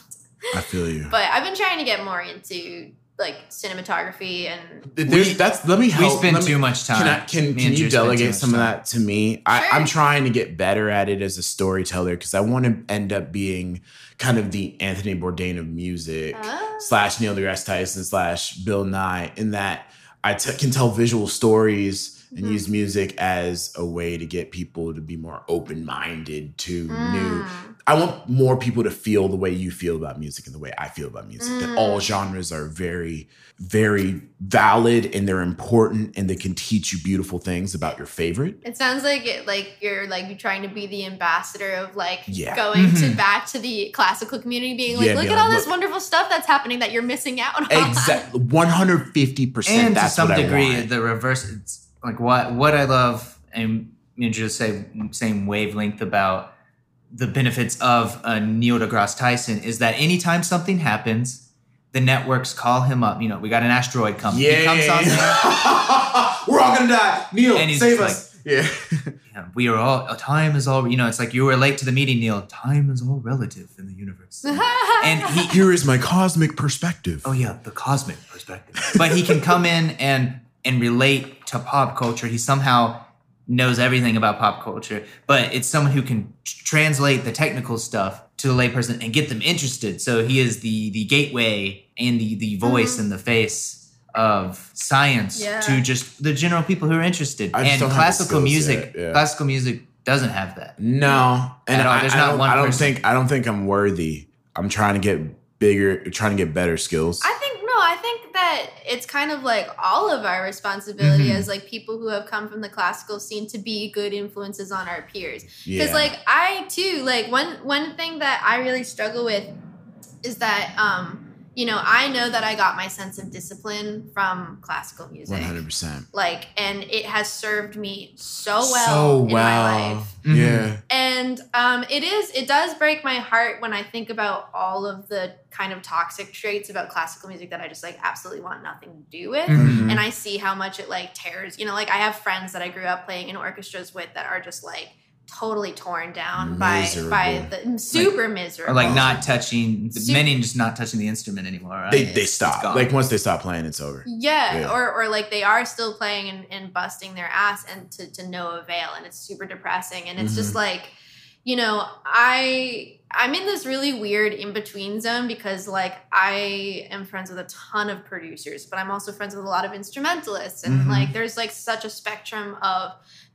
I feel you. But I've been trying to get more into like cinematography and There's, we- that's let me we spend let me- too much time. Can I, can can you Drew spend too delegate much some of that to me? I, Sure. I'm trying to get better at it as a storyteller because I want to end up being kind of the Anthony Bourdain of music Ah. slash Neil deGrasse Tyson slash Bill Nye. In that I t- can tell visual stories and Mhm. use music as a way to get people to be more open minded to new. Mm. I want more people to feel the way you feel about music and the way I feel about music. That Mm. all genres are very, very valid and they're important and they can teach you beautiful things about your favorite. It sounds like it, like you're like trying to be the ambassador of like Yeah. going to Mhm. back to the classical community, being like, Yeah, look at like, all this look- wonderful stuff that's happening that you're missing out on. Exactly, one hundred fifty percent. and to That's some what I degree, want. the reverse. It's like what what I love, and you know, just say same wavelength about the benefits of a Neil deGrasse Tyson is that anytime something happens, the networks call him up. You know, we got an asteroid coming. yeah, he comes on there. We're all gonna die. Neil, And he's save just us. yeah. Yeah, we are all uh, time is all you know. It's like you were late to the meeting, Neil. Time is all relative in the universe. and he Here is my cosmic perspective. Oh yeah, the cosmic perspective. But he can come in and and relate to pop culture. He somehow knows everything about pop culture, but it's someone who can translate the technical stuff to the layperson and get them interested. So he is the the gateway and the the voice Mhm. and the face of science Yeah. to just the general people who are interested. I And don't have the classical music, yeah. classical music doesn't have that. No, and At all. There's I not don't, one I don't person. think I don't think I'm worthy. I'm trying to get bigger, trying to get better skills. I think no, I think that it's kind of like all of our responsibility Mm-hmm. Mhm. as like people who have come from the classical scene to be good influences on our peers. yeah. Because like I too, like one one thing that I really struggle with is that um, you know, I know that I got my sense of discipline from classical music. one hundred percent. Like and it has served me so well so in my life. Mhm. Yeah. And um, it is, it does break my heart when I think about all of the kind of toxic traits about classical music that I just like absolutely want nothing to do with. Mhm. And I see how much it like tears, you know, like I have friends that I grew up playing in orchestras with that are just like totally torn down by by the super miserable. Or like not touching, Su- many just not touching the instrument anymore. Right? They they it's stop. gone. Like once they stop playing, it's over. Yeah, Yeah. or or like they are still playing and, and busting their ass and to, to no avail and it's super depressing and it's Mm-hmm. just like you know I I'm in this really weird in between zone because like I am friends with a ton of producers but I'm also friends with a lot of instrumentalists and Mhm. like there's like such a spectrum of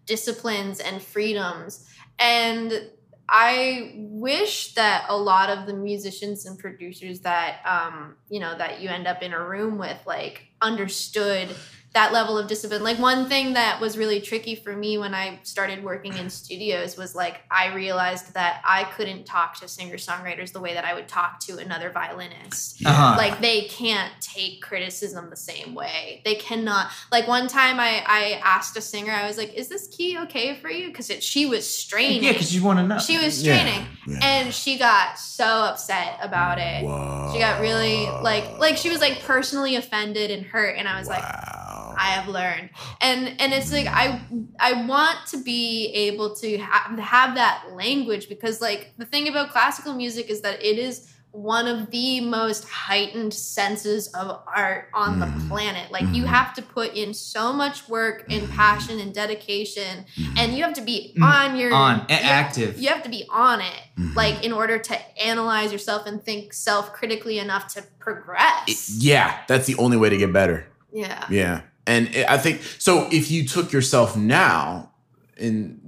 disciplines and freedoms. And I wish that a lot of the musicians and producers that um, you know that you end up in a room with like understood that level of discipline. Like one thing that was really tricky for me when I started working in studios was like I realized that I couldn't talk to singer-songwriters the way that I would talk to another violinist Uh-huh. like they can't take criticism the same way they cannot like one time i i asked a singer i was like is this key okay for you because she was straining yeah, because you want to know. she was Yeah, straining yeah. and she got so upset about it Whoa. she got really like like she was like personally offended and hurt and i was like Wow. I have learned, and and it's like I I want to be able to have have that language because like the thing about classical music is that it is one of the most heightened senses of art on the Mhm. planet. Like you Mhm. have to put in so much work and passion and dedication, and you have to be on your on you- active. You have to be on it, like in order to analyze yourself and think self critically enough to progress. yeah, that's the only way to get better. yeah. Yeah. And it- I think so. If you took yourself now, in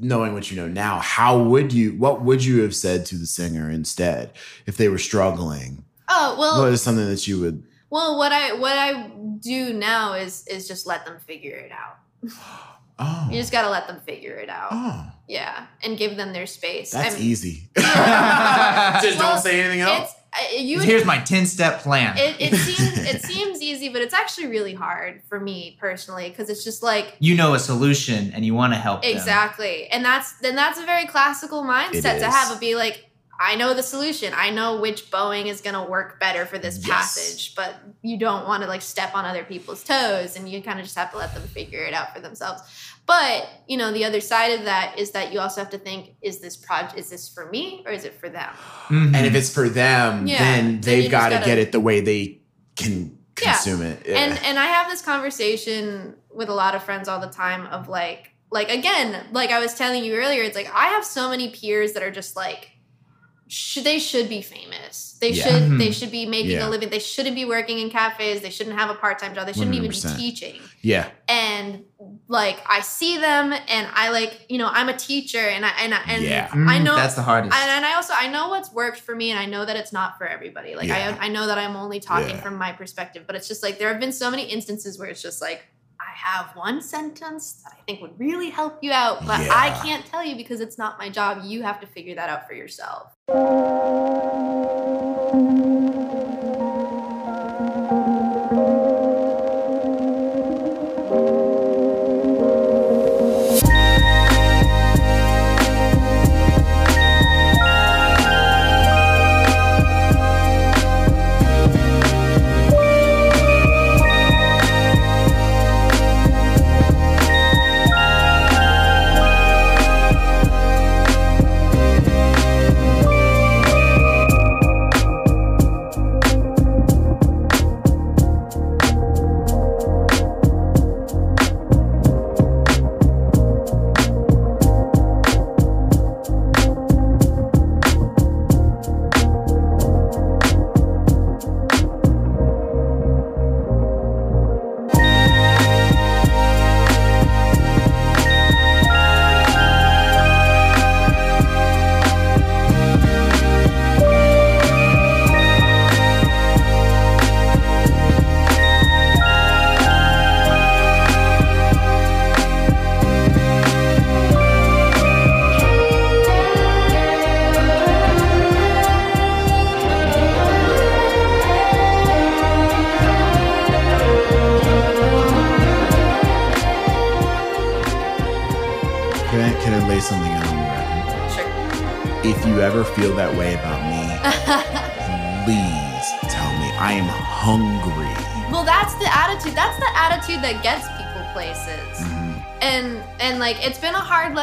knowing what you know now, how would you? What would you have said to the singer instead if they were struggling? Oh well. what is something that you would? Well, what I what I do now is is just let them figure it out. Oh, You just gotta let them figure it out. oh, Yeah, and give them their space. that's I'm- easy. Just Well, don't say anything else. It's you. Here's my 10 step plan. it, it seems it seems easy, but it's actually really hard for me personally because it's just like you know a solution and you want to help them. exactly, and that's then that's a very classical mindset to have. It be like. I know the solution. I know which bowing is going to work better for this Yes. passage, but you don't want to like step on other people's toes and you kind of just have to let them figure it out for themselves. But, you know, the other side of that is that you also have to think is this project is this for me or is it for them? Mhm. and if it's for them, Yeah, then then they've got to get it the way they can Yeah. consume it. Yeah. And and I have this conversation with a lot of friends all the time of like like again, like I was telling you earlier, it's like I have so many peers that are just like should they should be famous. They Yeah. should they should be making Yeah. a living. They shouldn't be working in cafes. They shouldn't have a part-time job. They shouldn't even be teaching. yeah, And like I see them and I like, you know, I'm a teacher and I and I and Yeah. I Mm, know that's the hardest. and, and I also I know what's worked for me, and I know that it's not for everybody. Like Yeah. I I know that I'm only talking Yeah. from my perspective, but it's just like there have been so many instances where it's just like I have one sentence that I think would really help you out, but I can't tell you because it's not my job. You have to figure that out for yourself.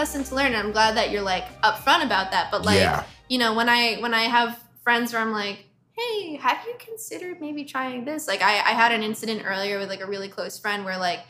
Lesson to learn and i'm glad that you're like upfront about that but like Yeah. you know when i when i have friends where i'm like hey have you considered maybe trying this like i i had an incident earlier with like a really close friend where like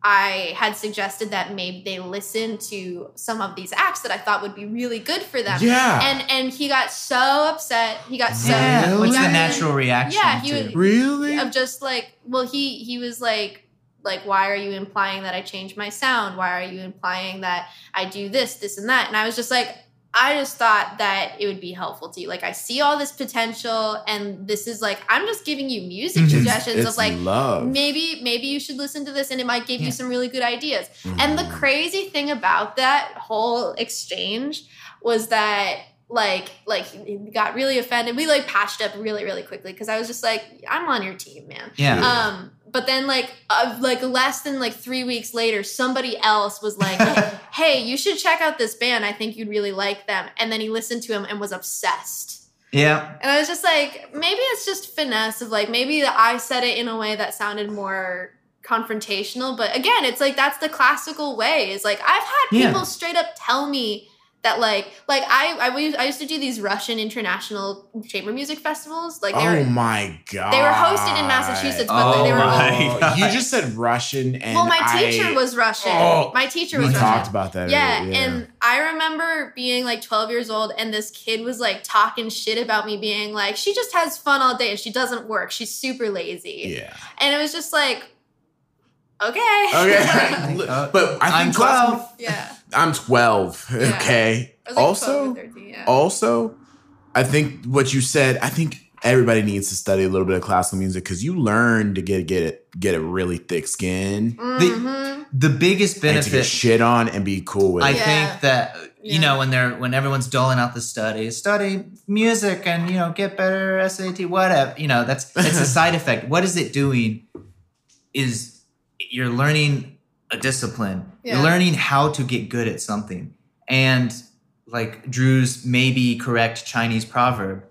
I had suggested that maybe they listen to some of these acts that I thought would be really good for them. Yeah. And and he got so upset. He got so Yeah. Really? What's the natural reaction? Yeah, he to- was- really? of just like well he he was like like why are you implying that i change my sound why are you implying that i do this this and that and i was just like i just thought that it would be helpful to you like i see all this potential and this is like i'm just giving you music Mhm. suggestions Mm-hmm. It's of like love. maybe maybe you should listen to this and it might give Yeah. you some really good ideas and the Mhm. crazy thing about that whole exchange was that like like he got really offended. We like patched up really really quickly because I was just like I'm on your team, man. yeah. Um but then like uh, like less than like 3 weeks later somebody else was like hey, you should check out this band. I think you'd really like them. And then he listened to him and was obsessed. yeah. And I was just like, maybe it's just finesse of like, maybe I said it in a way that sounded more confrontational. But again, it's like that's the classical way. Is like I've had Yeah. people straight up tell me that like like I I, was- I used to do these Russian international chamber music festivals. Like they oh were my god. they were hosted in Massachusetts, but Oh they were my God. you just said Russian and well, my I- teacher was Russian. Oh, my teacher We was Russian. talked about that. Yeah, earlier, and I remember being like 12 years old, and this kid was like talking shit about me, being like, she just has fun all day and she doesn't work. She's super lazy. yeah. And it was just like, okay. Okay. Uh, but I I'm think 12. yeah. I'm 12. Yeah. Okay. Like also, 12 13, yeah. also, I think what you said. I think everybody needs to study a little bit of classical music because you learn to get get it get a really thick skin Mhm. The biggest and to get benefit shit on and be cool with I it. Yeah. think that you Yeah. know when they're when everyone's doling out the study, study music and you know get better SAT, whatever. You know that's it's a side effect. What is it doing? Is you're learning a discipline. Yeah. You're learning how to get good at something. And like Drew's maybe correct Chinese proverb,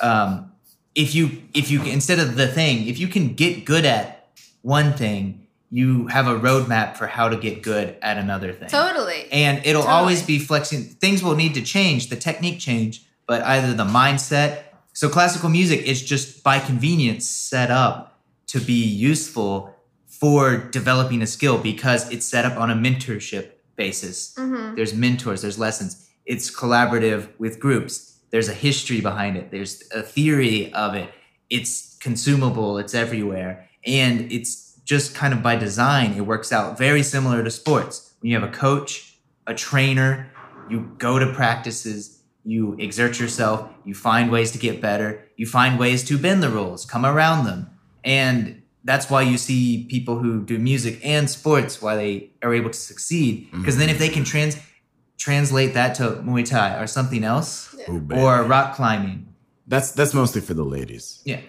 um, if you if you instead of the thing, if you can get good at one thing, you have a roadmap for how to get good at another thing. Totally. And it'll Totally. always be flexing. Things will need to change, the technique change, but either the mindset. So classical music is just by convenience set up to be useful for developing a skill because it's set up on a mentorship basis. hmm There's mentors, there's lessons. It's collaborative with groups. There's a history behind it. There's a theory of it. It's consumable, it's everywhere. And it's just kind of by design, it works out very similar to sports. When you have a coach, a trainer, you go to practices, you exert yourself, you find ways to get better, you find ways to bend the rules, come around them. And that's why you see people who do music and sports why they are able to succeed mm-hmm. because then if they can trans translate that to Muay Thai or something else Ooh, baby. or rock climbing. that's that's mostly for the ladies. Yeah.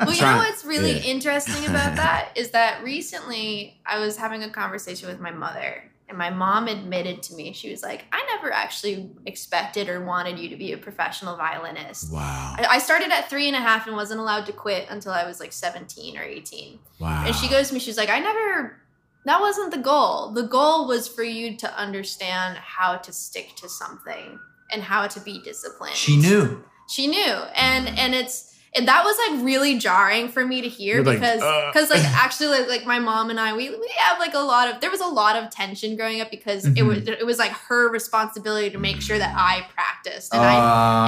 Well, you know what's really yeah. interesting about that is that recently I was having a conversation with my mother, and my mom admitted to me, she was like, I never actually expected or wanted you to be a professional violinist. Wow. I started at three and a half and wasn't allowed to quit until I was like 17 or 18. Wow. And she goes to me, she's like, I never, that wasn't the goal. The goal was for you to understand how to stick to something and how to be disciplined she knew. she knew and and it's and that was like really jarring for me to hear You're like, because "Uh." because like actually like, like my mom and I we we have like a lot of there was a lot of tension growing up because it Mhm. was it was like her responsibility to make sure that I practiced and I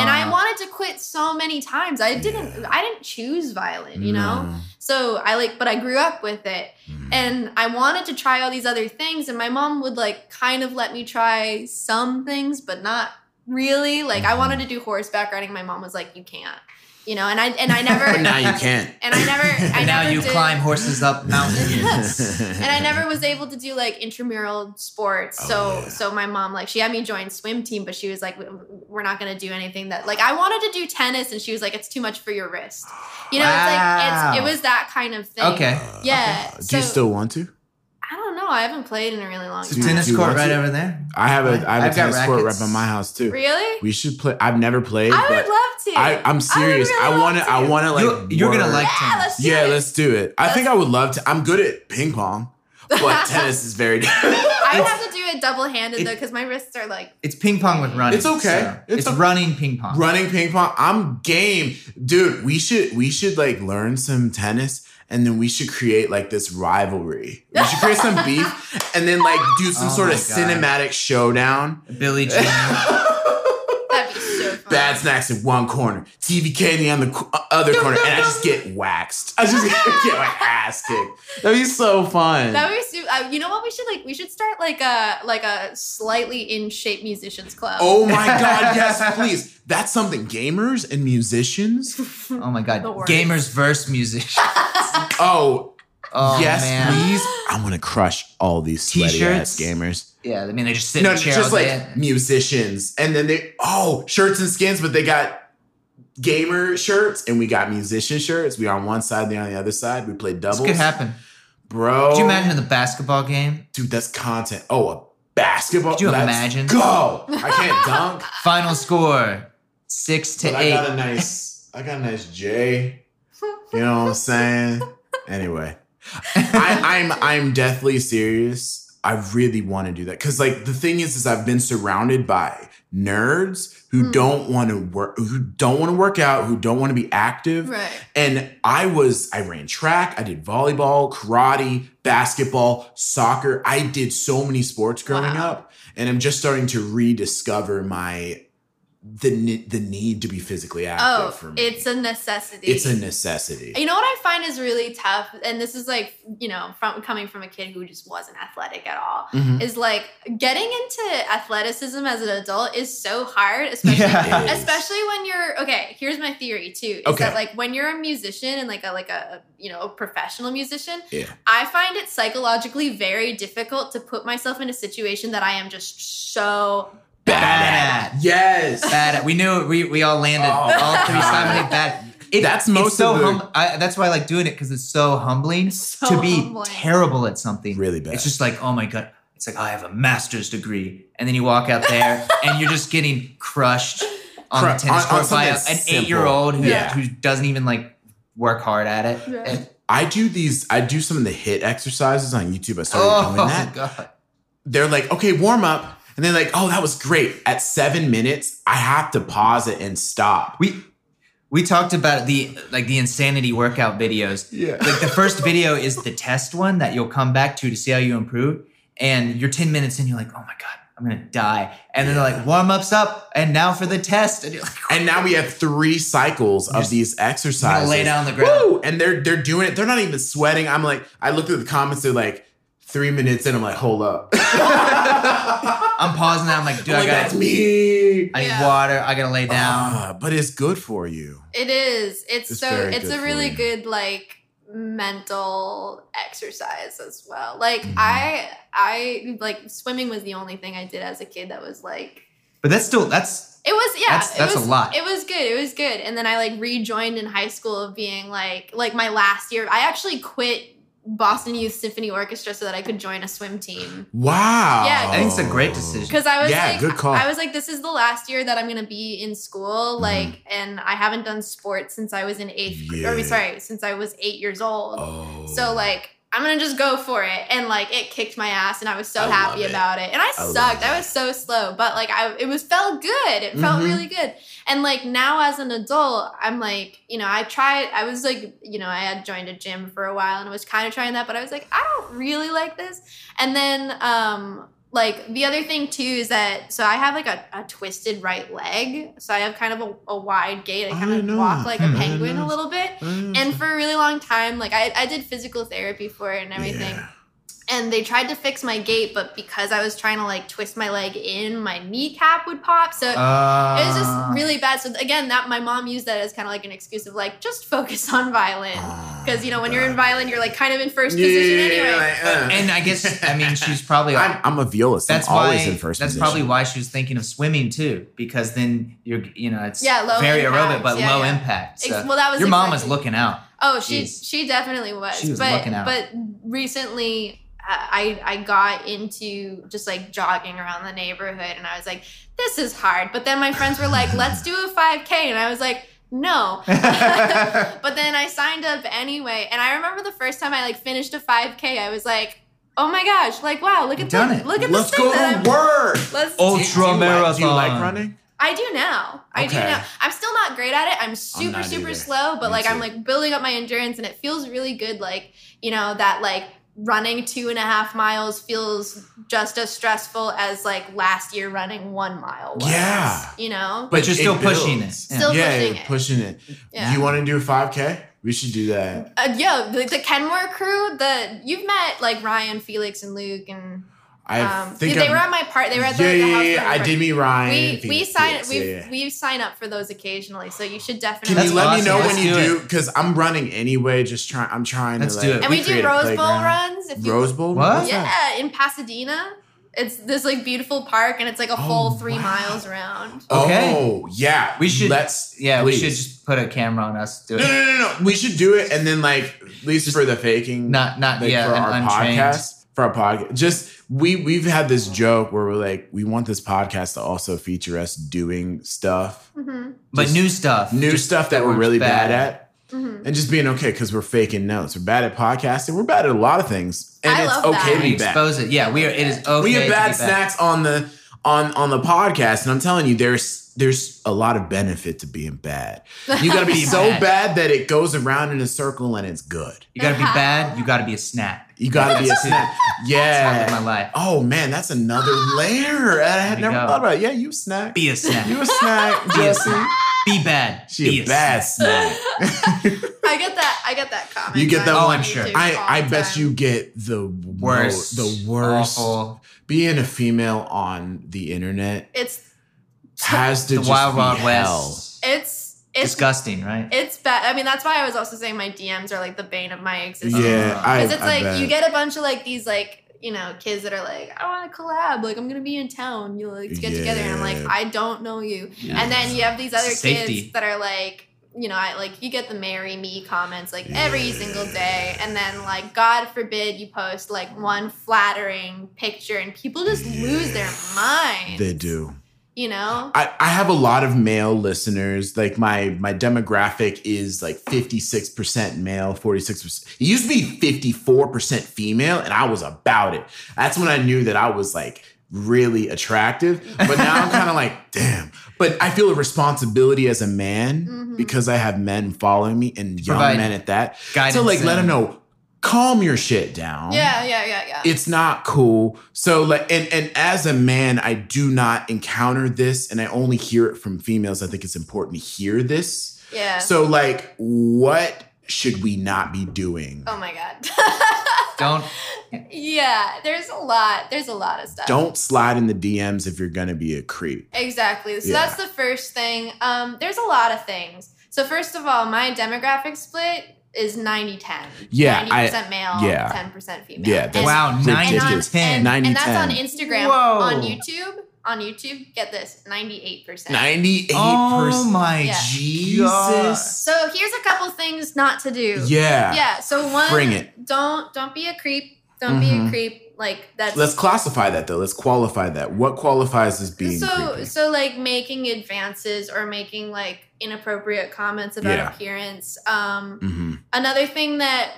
and I Uh, wanted to quit so many times I didn't I didn't choose violin you know No. so I like but I grew up with it Mm. and I wanted to try all these other things and my mom would like kind of let me try some things but not really like I Mhm. wanted to do horseback riding my mom was like you can't you know and I and I never But now you can't. and I never I and now never you did, climb horses up mountains. and I never was able to do like intramural sports. Oh, so yeah. so my mom like she had me join swim team, but she was like, we're not gonna do anything that like I wanted to do tennis, and she was like, it's too much for your wrist. You know, it's like it's it was that kind of thing. Okay. Yeah. Uh, Do you still want to? I don't know. I haven't played in a really long It's a time. tennis do court want right to? over there. I have a I have I've a got tennis court right rackets. by my house too. Really? We should play. I've never played, I would but love to. I, I'm serious. really I, love want to. I want to like. You're, you're gonna work- like Yeah, tennis. let's do Yeah, it. let's do it. I think I would love to. I'm good at ping pong, but tennis is very. I would have to do it double handed though, because my wrists are like. It's ping pong with running. It's okay. so It's It's, o- running ping pong. running ping pong. I'm game, dude. We should we should like learn some tennis. And then we should create like this rivalry. We should create some beef and then like do some Oh sort of God. cinematic showdown. Billie Jean. That'd be so fun. Bad snacks in one corner, TV candy on the uh, other corner, and I just get waxed. I just get my ass kicked. That'd be so fun. That would be super. Uh, you know what? We should like. We should start like a like a slightly in shape musicians club. oh my god, yes, please. That's something. Gamers and musicians. Oh my god. Gamers verse musicians. Oh, Oh yes, man. please. I'm gonna crush all these sweaty ass T-shirts? gamers. Yeah, I mean they just sit No, in a chair just like day. musicians, and then they oh shirts and skins, but they got gamer shirts and we got musician shirts. We on one side, they on the other side. We play This doubles, could happen. bro. Could you imagine the basketball game? dude? That's content. Oh, a basketball. Could you Let's imagine? Go. I can't dunk. Final score six to But I got a nice, I got a nice J. You know what I'm saying? Anyway, I, I'm I'm deathly serious. I really want to do that because, like, the thing is, is I've been surrounded by nerds who Hmm. don't want to work, who don't want to work out, who don't want to be active. Right. And I was, I ran track, I did volleyball, karate, basketball, soccer. I did so many sports growing Wow. up, and I'm just starting to rediscover my the the need to be physically active Oh, for me. it's a necessity. it's a necessity. You know what I find is really tough, and this is like you know from coming from a kid who just wasn't athletic at all. Mhm. Is like getting into athleticism as an adult is so hard, especially Yeah. Especially when you're okay. Here's my theory too: is Okay. that like when you're a musician and like a like a you know a professional musician, Yeah. I find it psychologically very difficult to put myself in a situation that I am just so Bad at. Yes. Bad at. We knew it. We, we all landed Oh, all three God. bad. It- That's most so of the- hum- I, That's why I like doing it because it's so humbling So to be humbling. terrible at something. Really bad. It's just like, oh my god. It's like oh, I have a master's degree, and then you walk out there and you're just getting crushed on Cru- the tennis on- on court by a- an eight-year-old who, Yeah. who doesn't even like work hard at it. Right. And- I do these. I do some of the HIIT exercises on YouTube. I started oh doing that. god. They're like, okay, warm up, and they're like, oh, that was great. At seven minutes, I have to pause it and stop. We we talked about the like the insanity workout videos. Yeah. Like the first video is the test one that you'll come back to to see how you improve. And you're 10 minutes in, you're like, oh my God, I'm gonna die. And then they're like, warm ups up, and now for the test. And you're like, And now we have three cycles of Just- these exercises. lay down on the ground. Woo! And they're they're doing it. They're not even sweating. I'm like, I looked at the comments. They're like, three minutes in. I'm like, hold up. I'm pausing now. I'm like, dude, I'm I like, got that's me. I need Yeah. water. I gotta lay down. Ah, but it's good for you. It is. It's, It's so. It's a really good like mental exercise as well. Like Mhm. I, I like swimming was the only thing I did as a kid that was like. but that's still that's It was yeah. That's- that's it a lot. It was good. It was good. And then I like rejoined in high school of being like like my last year. I actually quit Boston Youth Symphony Orchestra so that I could join a swim team. Wow. Yeah. I think it's a great decision. Because I was Yeah, like, good call. I was like, this is the last year that I'm gonna be in school, Mhm. like, and I haven't done sports since I was in eighth. gr- Or Yeah. sorry, since I was eight years old. Oh. So like, I'm gonna just go for it, and like, it kicked my ass, and I was so I happy about it. And I, I sucked. I was so slow, but like, I it was felt good. It felt Mhm. really good. And like now as an adult, I'm like, you know, I tried. I was like, you know, I had joined a gym for a while, and I was kind of trying that, but I was like, I don't really like this. And then um like the other thing too is that so I have like a, a twisted right leg. So I have kind of a, a wide gait. I I kind of know walk like Hmm, I a didn't penguin a little bit. And for a really long time, like I, I did physical therapy for it and everything. Yeah. And they tried to fix my gait, but because I was trying to like twist my leg in, my kneecap would pop. So Uh, it was just really bad. So again, that my mom used that as kind of like an excuse of like just focus on violin because you know when you're in violin, you're like kind of in first Yeah, position yeah, anyway. like, uh. and I guess I mean she's probably I'm, I'm a violist. that's I'm why in first that's position. probably why she was thinking of swimming too because then you're you know it's Yeah, low very impact. aerobic but Yeah, low yeah. impact. Ex- So well, that was your mom was looking out. Oh, she Jeez. she definitely was. She was but out. but recently uh, I I got into just like jogging around the neighborhood and I was like this is hard. But then my friends were like let's do a 5k and I was like no. but then I signed up anyway and I remember the first time I like finished a 5k I was like oh my gosh, like wow, look You've at done the it. look at Let's this thing go that to I'm- work. Let's Ultra Do you like- marathon. Do you like running? I do now. I do now. I'm still not great at it. I'm super, not super either. slow, but Me like I'm like building up my endurance and it feels really good. Like, you know, that like running two and a half miles feels just as stressful as like last year running one mile was. Yeah. You know? But you're it still pushing it. builds. Yeah. Still yeah, pushing you're it. pushing it. Yeah. You want to do a 5K? We should do that. Uh, yo, the, the Kenmore crew, the you've met like Ryan, Felix, and Luke, and I um, think they I'm- were at my part. They were at the, yeah, the yeah, house. yeah, party I party. did meet Ryan. We we Felix, sign Felix, we yeah, yeah. we sign up for those occasionally, so you should definitely. Can definitely. you That's let me know Let's when you do do? Because I'm running anyway. Just trying. I'm trying Let's to. do like, it. and we, do Rose Bowl runs. If you, Rose Bowl. What? What's that? Yeah, in Pasadena. It's this like beautiful park, and it's like a full Oh, three wow. miles around. Okay. Oh yeah. We should- Let's. Yeah, we should just put a camera on us. Do No, it. no, no, no. We should do it, and then like at least for the faking, Not, not like yeah, for an our untrained. podcast, for our podcast. Just we we've had this joke where we're like, we want this podcast to also feature us doing stuff, hmm But new stuff. new Just stuff that we're we're really bad, bad. at. hmm And just being okay because we're faking notes. We're bad at podcasting. We're bad at a lot of things, and I it's love okay that. to be bad. expose it. Yeah, we are. It is okay. we have to bad be snacks on the on on the podcast, and I'm telling you, there's there's a lot of benefit to being bad. You got to be Be so bad. bad that it goes around in a circle and it's good. You gotta be bad. You gotta be a snack. You got to be a snack. I live my Yeah. life. Oh man, that's another layer. I had never go. thought about. It. Yeah, you a snack. Be a snack. You a snack, Be Jesse. Be bad. She be a bad snack. snack. I get that. I get that comment. You get that on one? I'm sure. I I bet time. you get the Worst. mo- the worst. Awful. Being a female on the internet It's has to The just wild, be wild hell. west. it's it's Disgusting, right? it's bad. I mean, that's why I was also saying my DMs are like the bane of my existence. Yeah, uh-huh. I, Because it's I like bet. you get a bunch of like these like you know kids that are like I want to collab like I'm gonna be in town you know like to get together and I'm like I don't know you Yeah. and then you have these other Safety. kids that are like you know I like you get the marry me comments like every single day and then like God forbid you post like one flattering picture and people just lose their mind. They do. You know I, I have a lot of male listeners. Like my my demographic is like 56% male, 46%. It used to be 54% female, and I was about it. That's when I knew that I was like really attractive. But now I'm kind of like, damn. But I feel a responsibility as a man Mhm. because I have men following me and young Provide men at that. Guidance so like let them know, calm your shit down yeah yeah yeah yeah it's not cool. So like and and as a man, I do not encounter this and I only hear it from females. I think it's important to hear this. yeah So like what should we not be doing? oh my god Don't. yeah there's a lot there's a lot of stuff Don't slide in the DMs if you're gonna be a creep. Exactly. So Yeah. that's the first thing. Um, there's a lot of things. So first of all, my demographic split is 90-10. Yeah, I- 90% male, yeah. 10% female. Yeah, that's And- Wow, and, on, ridiculous. 90 10. and, 90, and that's on Instagram. Whoa. On YouTube, on YouTube, get this, 98%. 98%. Oh my Yeah. Jesus. So here's a couple things not to do. Yeah. Yeah. So one, Bring it. Don't don't be a creep. Don't be Mhm. a creep. Like that's Let's classify that though. Let's qualify that. What qualifies as being so creepy? so like making advances or making like inappropriate comments about Yeah. appearance. Um hmm another thing that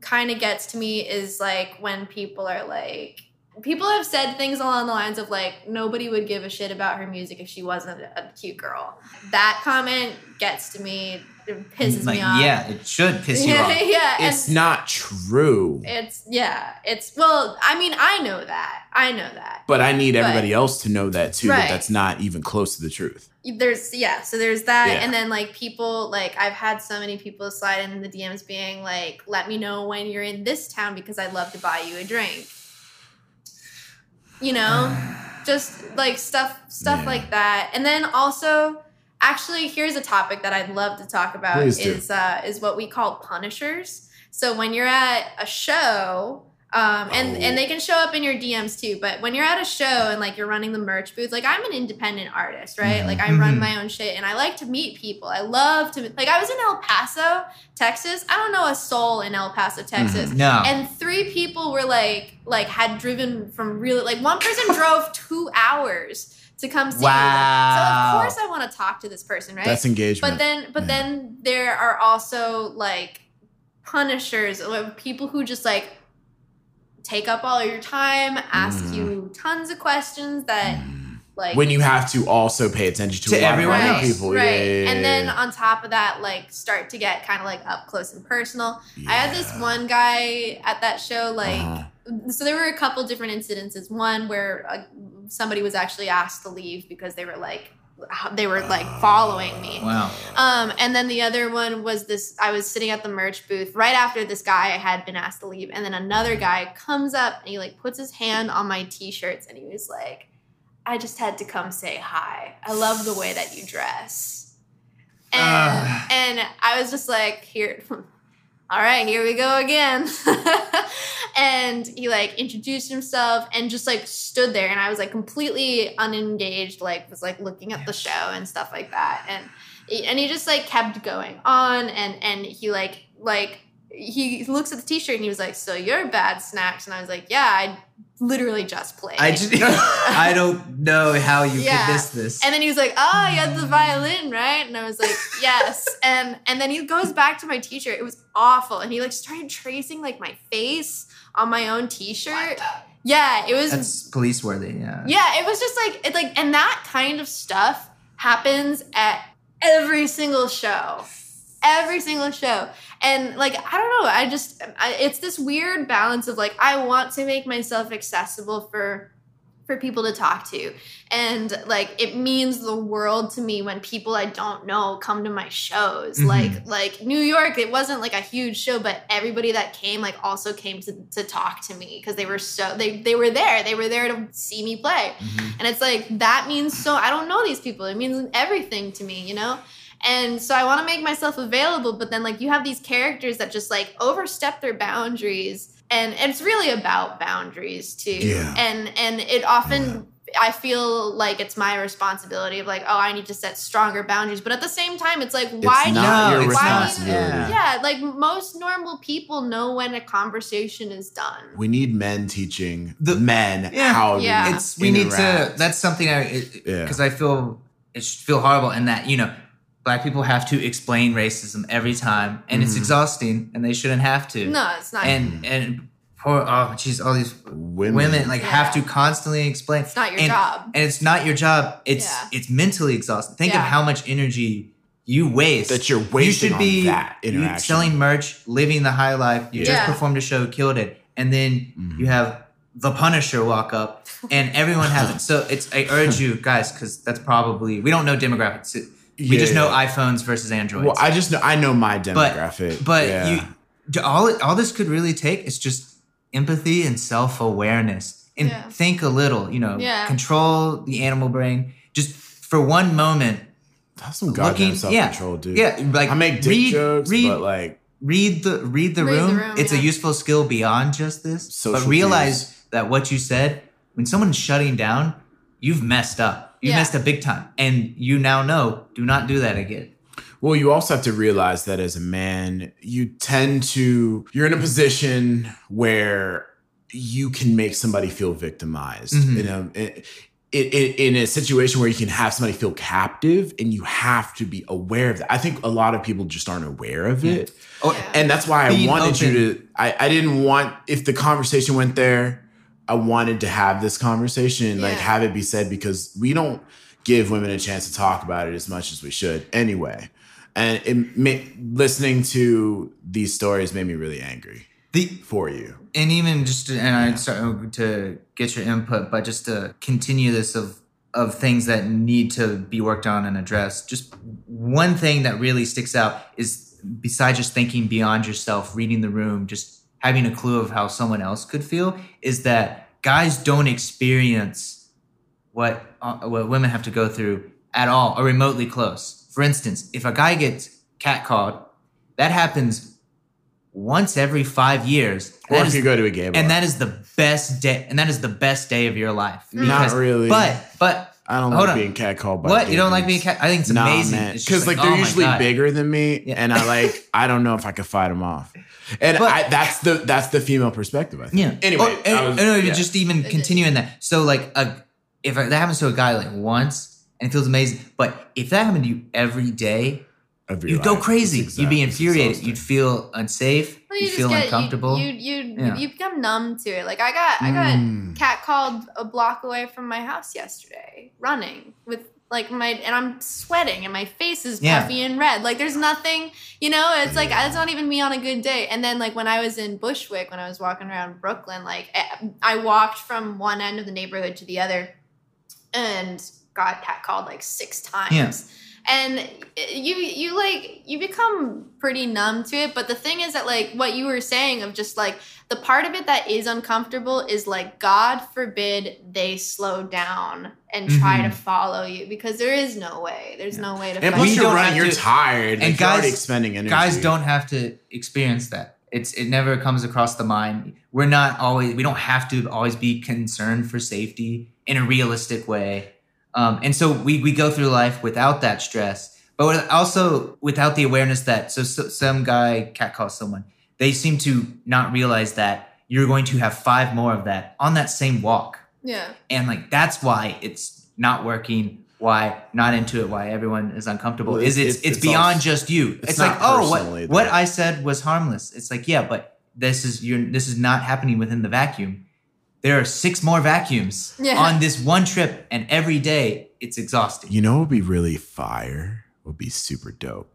kind of gets to me is like when people are like people have said things along the lines of like nobody would give a shit about her music if she wasn't a cute girl. That comment gets to me it pisses like, me off yeah, it should piss you off. yeah It's not true. it's yeah it's well i mean i know that i know that But I need But- everybody else to know that too. That that's not even close to the truth. there's yeah so there's that Yeah. and then like people like i've had so many people slide in the dms being like let me know when you're in this town because i'd love to buy you a drink you know just like stuff stuff Yeah. like that and then also actually here's a topic that i'd love to talk about Please is uh is what we call punishers so when you're at a show um, and Oh. and they can show up in your DMs too. But when you're at a show and like you're running the merch booth, like I'm an independent artist, right? Mhm. Like I run Mhm. my own shit, and I like to meet people. I love to like. I was in El Paso, Texas. I don't know a soul in El Paso, Texas. No. And three people were like, like had driven from really like one person drove two hours to come see me. So of course I want to talk to this person, right? That's engagement. But then, but Yeah. then there are also like punishers, or people who just like take up all your time, ask Mm. you tons of questions that like when you have to also pay attention to, To everyone of right, people. right. Yeah, yeah, yeah, and then on top of that, like start to get kind of like up close and personal. I had this one guy at that show, like, Uh-huh. So there were a couple different incidences. One where uh, somebody was actually asked to leave because they were like, they were like following me. Wow. Um, and then the other one was this I was sitting at the merch booth right after this guy had been asked to leave. And then another guy comes up and he like puts his hand on my t shirts and he was like, I just had to come say hi. I love the way that you dress. And, Ugh. and I was just like, here, all right, here we go again. and he like introduced himself and just like stood there and I was like completely unengaged, like was like looking at the show and stuff like that. And and he just like kept going on and and he like like he looks at the t-shirt and he was like, So you're bad snacks? And I was like, Yeah, I literally just played. I just I don't know how you Yeah. could miss this. And then he was like, "Oh, you had the violin, right?" And I was like, "Yes." And and then he goes back to my t-shirt. It was awful, and he like started tracing like my face on my own t-shirt. Yeah, it was. That's police worthy. Yeah. yeah, it was just like it like, and that kind of stuff happens at every single show, every single show. And like I don't know, I just I, it's this weird balance of like I want to make myself accessible for for people to talk to. And like it means the world to me when people i don't know come to my shows. Mhm. like like new york it wasn't like a huge show but everybody that came like also came to, to talk to me because they were so they they were there. They were there to see me play. Mhm. and it's like that means so i don't know these people. It means everything to me you know and so i want to make myself available but then like you have these characters that just like overstep their boundaries and, and it's really about boundaries too Yeah. and and it often i feel like it's my responsibility of like oh i need to set stronger boundaries but at the same time it's like why it's do you your it's why not. do you- Yeah. yeah like most normal people know when a conversation is done We need men teaching The- men Yeah. how Yeah. to It's we need to. That's something I Yeah. because I feel it should feel horrible in that you know black people have to explain racism every time and it's Mhm. exhausting and they shouldn't have to. no it's not And and poor oh jeez all these women. women, like have to constantly explain. it's not your and, job and it's not your job. It's Yeah. it's mentally exhausting. Think of how much energy you waste. that you're you wasting should be on that interaction. selling merch, living the high life. You just performed a show, killed it, and then Mhm. you have the Punisher walk up, and everyone has it. So it's I urge you guys because that's probably we don't know demographics. We Yeah, just know iPhones versus Androids. Well, I just know I know my demographic. but yeah. you d- all it- all this could really take is just empathy and self awareness and Yeah. think a little. You know, Yeah. control the animal brain just for one moment. That's some goddamn looking- self yeah, control, dude. Yeah, like I make dick read, jokes, read, but like read the read the Read the room. room, it's a useful skill beyond just this. Social but realize cues. that what you said when someone's shutting down, you've messed up. You Yeah. messed up big time, and you now know. Do not do that again. Well, you also have to realize that as a man, you tend to you're in a position where you can make somebody feel victimized. Mhm. You know, in, in, in a situation where you can have somebody feel captive, and you have to be aware of that. I think a lot of people just aren't aware of it. Oh, Yeah. And that's why I Being wanted you to. I, I didn't want if the conversation went there. I wanted to have this conversation, like Yeah. have it be said, because we don't give women a chance to talk about it as much as we should, anyway. And it ma- listening to these stories made me really angry The for you. and even just to, and I start oh, to get your input, but just to continue this of of things that need to be worked on and addressed. Just one thing that really sticks out is besides just thinking beyond yourself, reading the room, just having a clue of how someone else could feel, is that guys don't experience what uh, what women have to go through at all or remotely close. For instance, if a guy gets catcalled, that happens once every five years. Or if you go to a game, and that is the best day and that is the best day of your life Not really. but but I don't hold like on. being catcalled by what you don't like being cat i think it's Nah, amazing man. It's just Because like, they're oh usually bigger than me, Yeah. and I like I don't know if I could fight them off. And But- I, that's the that's the female perspective. I think. yeah Anyway, Or- and, I was- and, yeah. just even continuing that so like a, if that happens to a guy like once and it feels amazing but if that happened to you every day Of you'd go crazy It's you'd be infuriated you'd feel unsafe Well, you, just feel get- uncomfortable. You you you, Yeah. you become numb to it. Like I got I got Mm. cat called a block away from my house yesterday, running with like my and I'm sweating and my face is Yeah. puffy and red. Like there's nothing, you know. It's like it's not even me on a good day. And then like when I was in Bushwick, when I was walking around Brooklyn, like I- I walked from one end of the neighborhood to the other, and got cat called like six times. Yeah. And you you like you become pretty numb to it. But the thing is that like what you were saying of just like the part of it that is uncomfortable is like God forbid they slow down and try to mm-hmm. follow you because there is no way. There's no way to. And plus, We you're don't running, you're to- tired, and like, you're already guys- expending energy. Guys don't have to experience that. It's it never comes across the mind. We're not always we don't have to always be concerned for safety in a realistic way. Um, and so we we go through life without that stress, but with- also without the awareness that so, so some guy cat calls someone. They seem to not realize that you're going to have five more of that on that same walk. Yeah. and like that's why it's not working why not into it why everyone is uncomfortable Well, is it's- it's it's- it's, it's beyond also- just you it's it's, like oh personally, what what i said was harmless it's like yeah but this is you're this is not happening within the vacuum there are six more vacuums Yeah. on this one trip and every day it's exhausting You know what would be really fire? Would be super dope.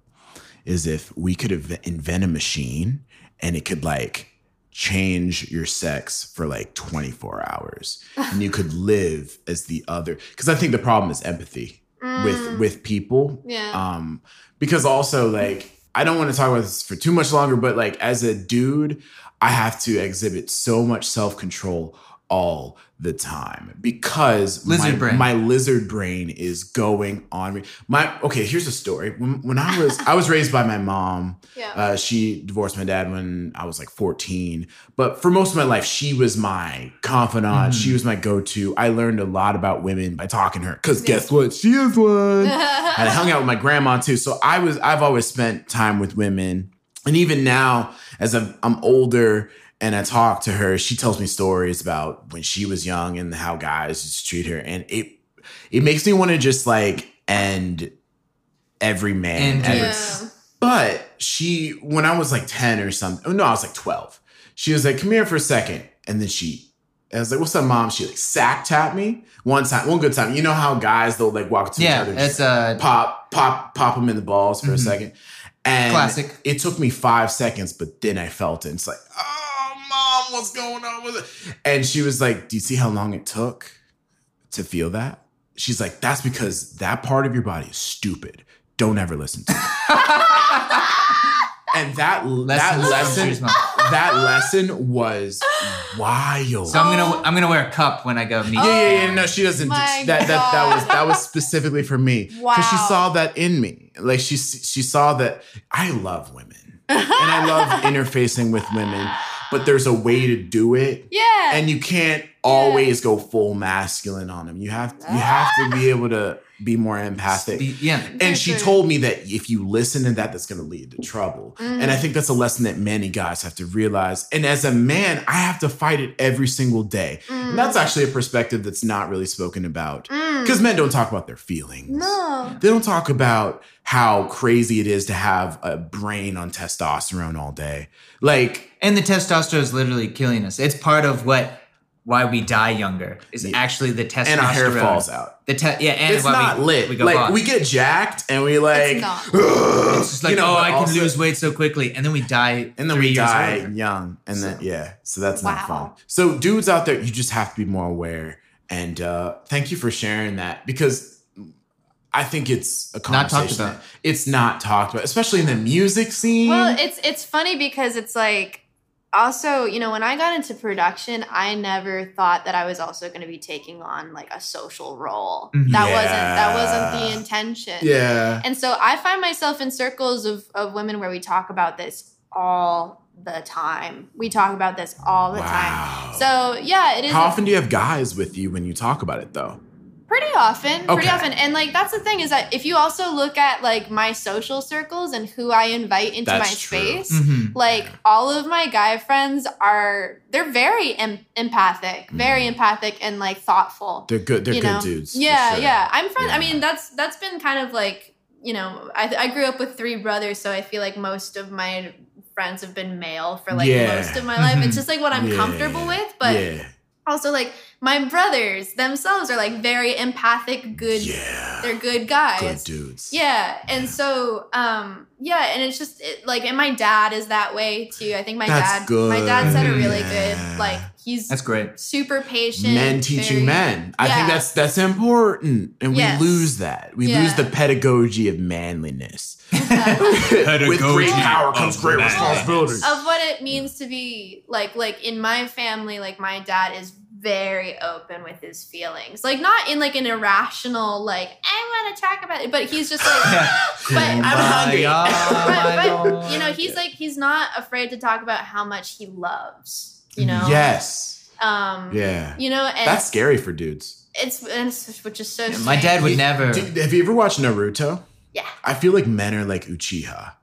Is if we could inv- invent a machine and it could like change your sex for like 24 hours and you could live as the other because i think the problem is empathy with Mm. with people Yeah. um because also like i don't want to talk about this for too much longer but like as a dude i have to exhibit so much self-control all the time because Lizard my, brain. my lizard brain is going on me my okay here's a story when, when i was i was raised by my mom Yeah. uh, she divorced my dad when I was like 14. But for most of my life, she was my confidant. She was my go to. I learned a lot about women by talking to her. Because guess what? She is one. and I hung out with my grandma too. So I was, I've always spent time with women. And even now, as I'm, I'm older and I talk to her, she tells me stories about when she was young and how guys used to treat her. And it, it makes me want to just like end every man And ever. yeah. But she, when I was like 10 or something, oh no, I was like 12. She was like, come here for a second. And then she, I was like, what's up, mom? She like sack tapped me one time, one good time. You know how guys, they'll like walk to each yeah other, it's just uh pop, pop, pop them in the balls for a Mhm. second. And Classic. it took me five seconds, but then I felt it. It's like, oh, mom, what's going on with it? And she was like, do you see how long it took to feel that? She's like, that's because that part of your body is stupid. Don't ever listen to it. and that Lessons that lesson, that lesson was wild. so i'm gonna i'm gonna wear a cup when i go meet yeah, yeah, yeah. No, she doesn't. My that that that was that was specifically for me because she saw that in me. Like she she saw that I love women and I love interfacing with women, but there's a way to do it, yeah. and you can't always go full masculine on them. You have you have to be able to be more empathic. Be- yeah And she For sure. told me that if you listen to that, that's going to lead to trouble. And I mm-hmm. think that's a lesson that many guys have to realize. And as a man, I have to fight it every single day. And that's mm. actually a perspective that's not really spoken about mm. because men don't talk about their feelings. no. They don't talk about how crazy it is to have a brain on testosterone all day. Like, And the testosterone is literally killing us. It's part of what why we die younger is Yeah. actually the testosterone. and our hair falls out. The te- yeah, and it's why not we, lit. We go like bald. we get jacked and we like, not. It's just like, you know, oh, I can also- lose weight so quickly, and then we die, and then three we years die older. young and then yeah so that's not fun so dudes out there you just have to be more aware and uh thank you for sharing that because i think it's a Not talked conversation about. it's not talked about especially in the music scene Well, it's it's funny because it's like also, you know, when I got into production, I never thought that I was also going to be taking on like a social role. Mhm. That wasn't that wasn't the intention. yeah And so I find myself in circles of of women where we talk about this all the time. We talk about this all the Wow. time. So, yeah, it is how often do you have guys with you when you talk about it though pretty often pretty Okay. often and like that's the thing is that if you also look at like my social circles and who i invite into That's my true. space Mhm. like all of my guy friends are they're very em- empathic very empathic and like thoughtful they're good they're Mm. good know? dudes yeah sure. yeah i'm friends Yeah. i mean that's that's been kind of like you know I, I grew up with three brothers so i feel like most of my friends have been male for like Yeah. most of my life. It's just like what I'm Yeah. comfortable with. But yeah, also like my brothers themselves are like very empathic, good. yeah, They're good guys. good dudes. Yeah, and so um yeah, and it's just it, like and my dad is that way too. I think my That's dad good. my dad said a really Yeah. good like he's That's great. super patient. Men teaching very- men. I think that's that's important, and Yes. we lose that. We Yeah. lose the pedagogy of manliness. Exactly. With great power comes great manliness. responsibility. of what it means to be like like in my family like my dad is very open with his feelings like not in like an irrational like i want to talk about it but he's just like but I'm hungry. but, but you know he's like he's not afraid to talk about how much he loves you know Yes. um Yeah. you know and That's scary for dudes. it's, it's which is so My dad would never. Dude, have you ever watched Naruto? Yeah I feel like men are like Uchiha.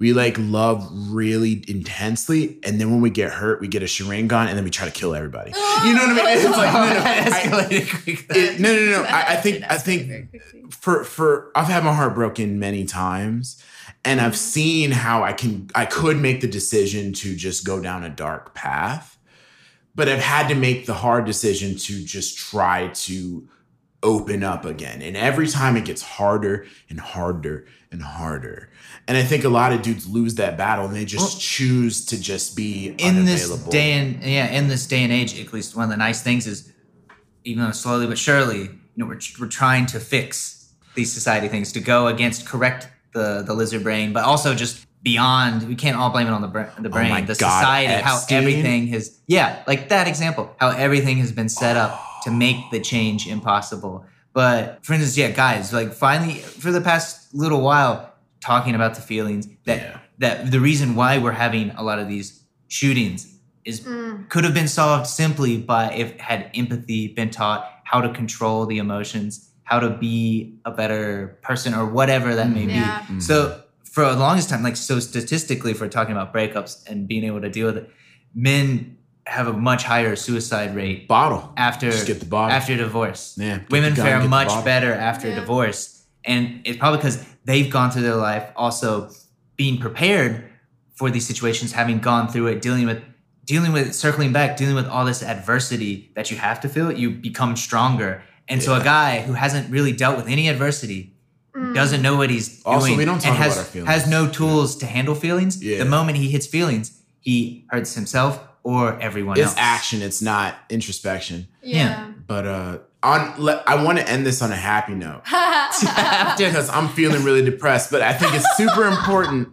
We like love really intensely, and then when we get hurt, we get a Sharingan, and then we try to kill everybody. You know what I mean? It's like no, no, I- it- no, no, no. I, I think I think for for I've had my heart broken many times and I've mm-hmm. seen how I can I could make the decision to just go down a dark path but I've had to make the hard decision to just try to open up again. And every time it gets harder and harder and harder. And I think a lot of dudes lose that battle and they just Well, choose to just be in this day and yeah, in this day and age, at least one of the nice things is, even though slowly but surely, you know, we're we're trying to fix these society things to go against correct the the lizard brain, but also just beyond. We can't all blame it on the oh brain, the brain, Oh the God, society, how everything has yeah, like that example, how everything has been set up to make the change impossible. But for instance, yeah, guys, like finally for the past little while, talking about the feelings that Yeah. that the reason why we're having a lot of these shootings is Mm. could have been solved simply by if had empathy been taught how to control the emotions how to be a better person or whatever that may Yeah. be so for the longest time like so statistically if we're talking about breakups and being able to deal with it men have a much higher suicide rate bottle after Just get the bottle. after divorce Yeah, women fare much better after Yeah. divorce and it's probably because they've gone through their life also being prepared for these situations having gone through it dealing with dealing with circling back dealing with all this adversity that you have to feel you become stronger and so a guy who hasn't really dealt with any adversity Mm. doesn't know what he's Also, doing we don't talk and has, about our feelings. has no tools to handle feelings Yeah. the moment he hits feelings he hurts himself or everyone else. it's else action it's not introspection yeah, But uh on le- I want to end this on a happy note because I'm feeling really depressed, but I think it's super important.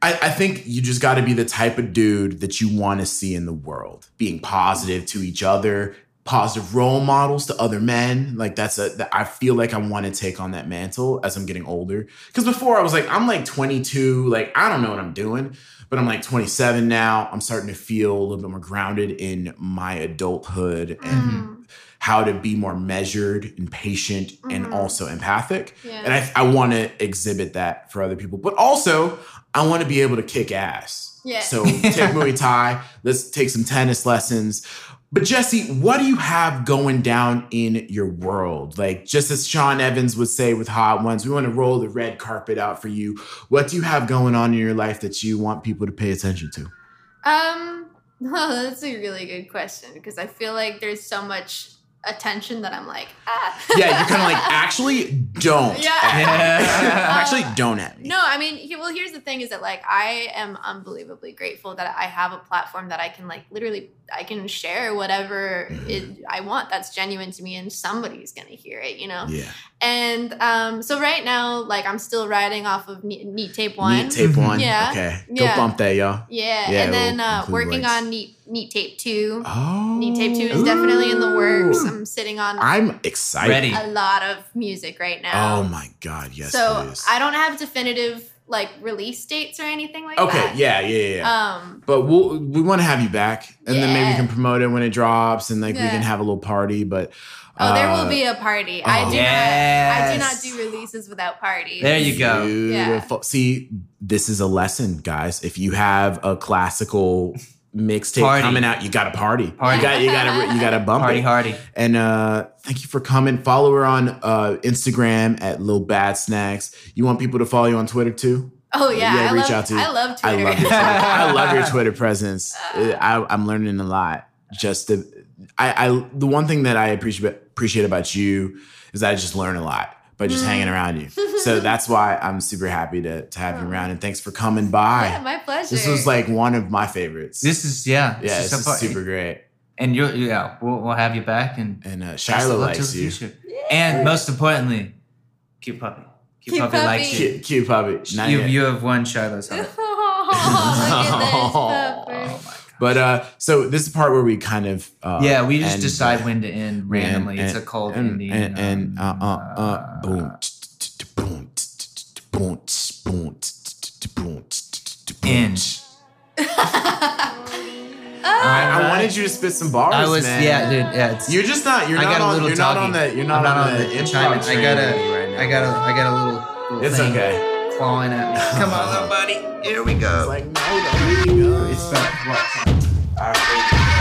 I, I think you just got to be the type of dude that you want to see in the world, being positive to each other, positive role models to other men. Like that's a that I feel like I want to take on that mantle as I'm getting older. Because before I was like, I'm like 22, like I don't know what I'm doing. But I'm like 27 now. I'm starting to feel a little bit more grounded in my adulthood and Mm. how to be more measured and patient and Mhm. also empathic. Yeah. And I, I want to exhibit that for other people. But also, I want to be able to kick ass. Yeah. So take Muay Thai. Let's take some tennis lessons. But Jesse, what do you have going down in your world? Like just as Sean Evans would say with Hot Ones, we want to roll the red carpet out for you. What do you have going on in your life that you want people to pay attention to? Um, well, that's a really good question because I feel like there's so much attention that I'm like, ah. Yeah, you're kind of like, actually, don't. Yeah. at me. Yeah. actually, don't at me. No, I mean, well, here's the thing: is that like I am unbelievably grateful that I have a platform that I can like literally I can share whatever it, I want that's genuine to me, and somebody's gonna hear it, you know. Yeah. And um, so right now, like I'm still riding off of Neat, Neat Tape One. Neat tape one. Yeah. Okay. Go Yeah. bump that, y'all. Yeah, Yeah, and then we'll uh, working on Neat Neat Tape Two. Oh. Neat Tape Two is definitely in the works. I'm sitting on I'm excited. A lot of music right now. Oh my God. Yes, so. I don't have definitive like release dates or anything like okay. that. Okay, yeah, yeah. yeah. Um, but we'll, we want to have you back, and then maybe we can promote it when it drops, and like we can have a little party. But oh, there will uh, be a party. I oh. do not. I do not do releases without parties. There you go. Beautiful. See, this is a lesson, guys. If you have a classical mixtape coming out, you got to party. Party. You got you got to you got to bump Party it. hardy. And uh, thank you for coming. Follow her on uh, Instagram at Lil Bad Snacks. You want people to follow you on Twitter too? Oh yeah, Yeah, I reach love, out to- I love I Twitter. love Twitter. I love your Twitter presence. I, I'm learning a lot. Just to, I, I, the one thing that I appreciate appreciate about you is that I just learn a lot by just hanging around you. So that's why I'm super happy to to have you around. And thanks for coming by. yeah, my pleasure. this was like one of my favorites. This is yeah. yeah, this this is so is super great. And you're yeah, we'll, we'll have you back and And uh, best of Shiloh to likes the you. future. And most importantly, cute puppy. Cute, Cute puppy, likes you. Cute, cute puppy. Not You, yet. you have won Shiloh's heart. oh, look at this pupper. But uh, so this is the part where we kind of uh, yeah, we just decide uh, when to end randomly. and- it's a cold and, ending. and, and uh, um, uh, uh, boom, boom, boom, boom, boom, End. I, I wanted you to spit some bars. I was man. yeah, dude. Yeah, it's, You're just not. You're I not got a on. little You're not doggy. on that. You're not, I'm on, the, improv chime in. I train gotta, with me right now. I got a, I got a little, little It's thing okay. Clawing at me. Come on, little buddy. Here we go. It's like no, don't let me go. It's about what? All right.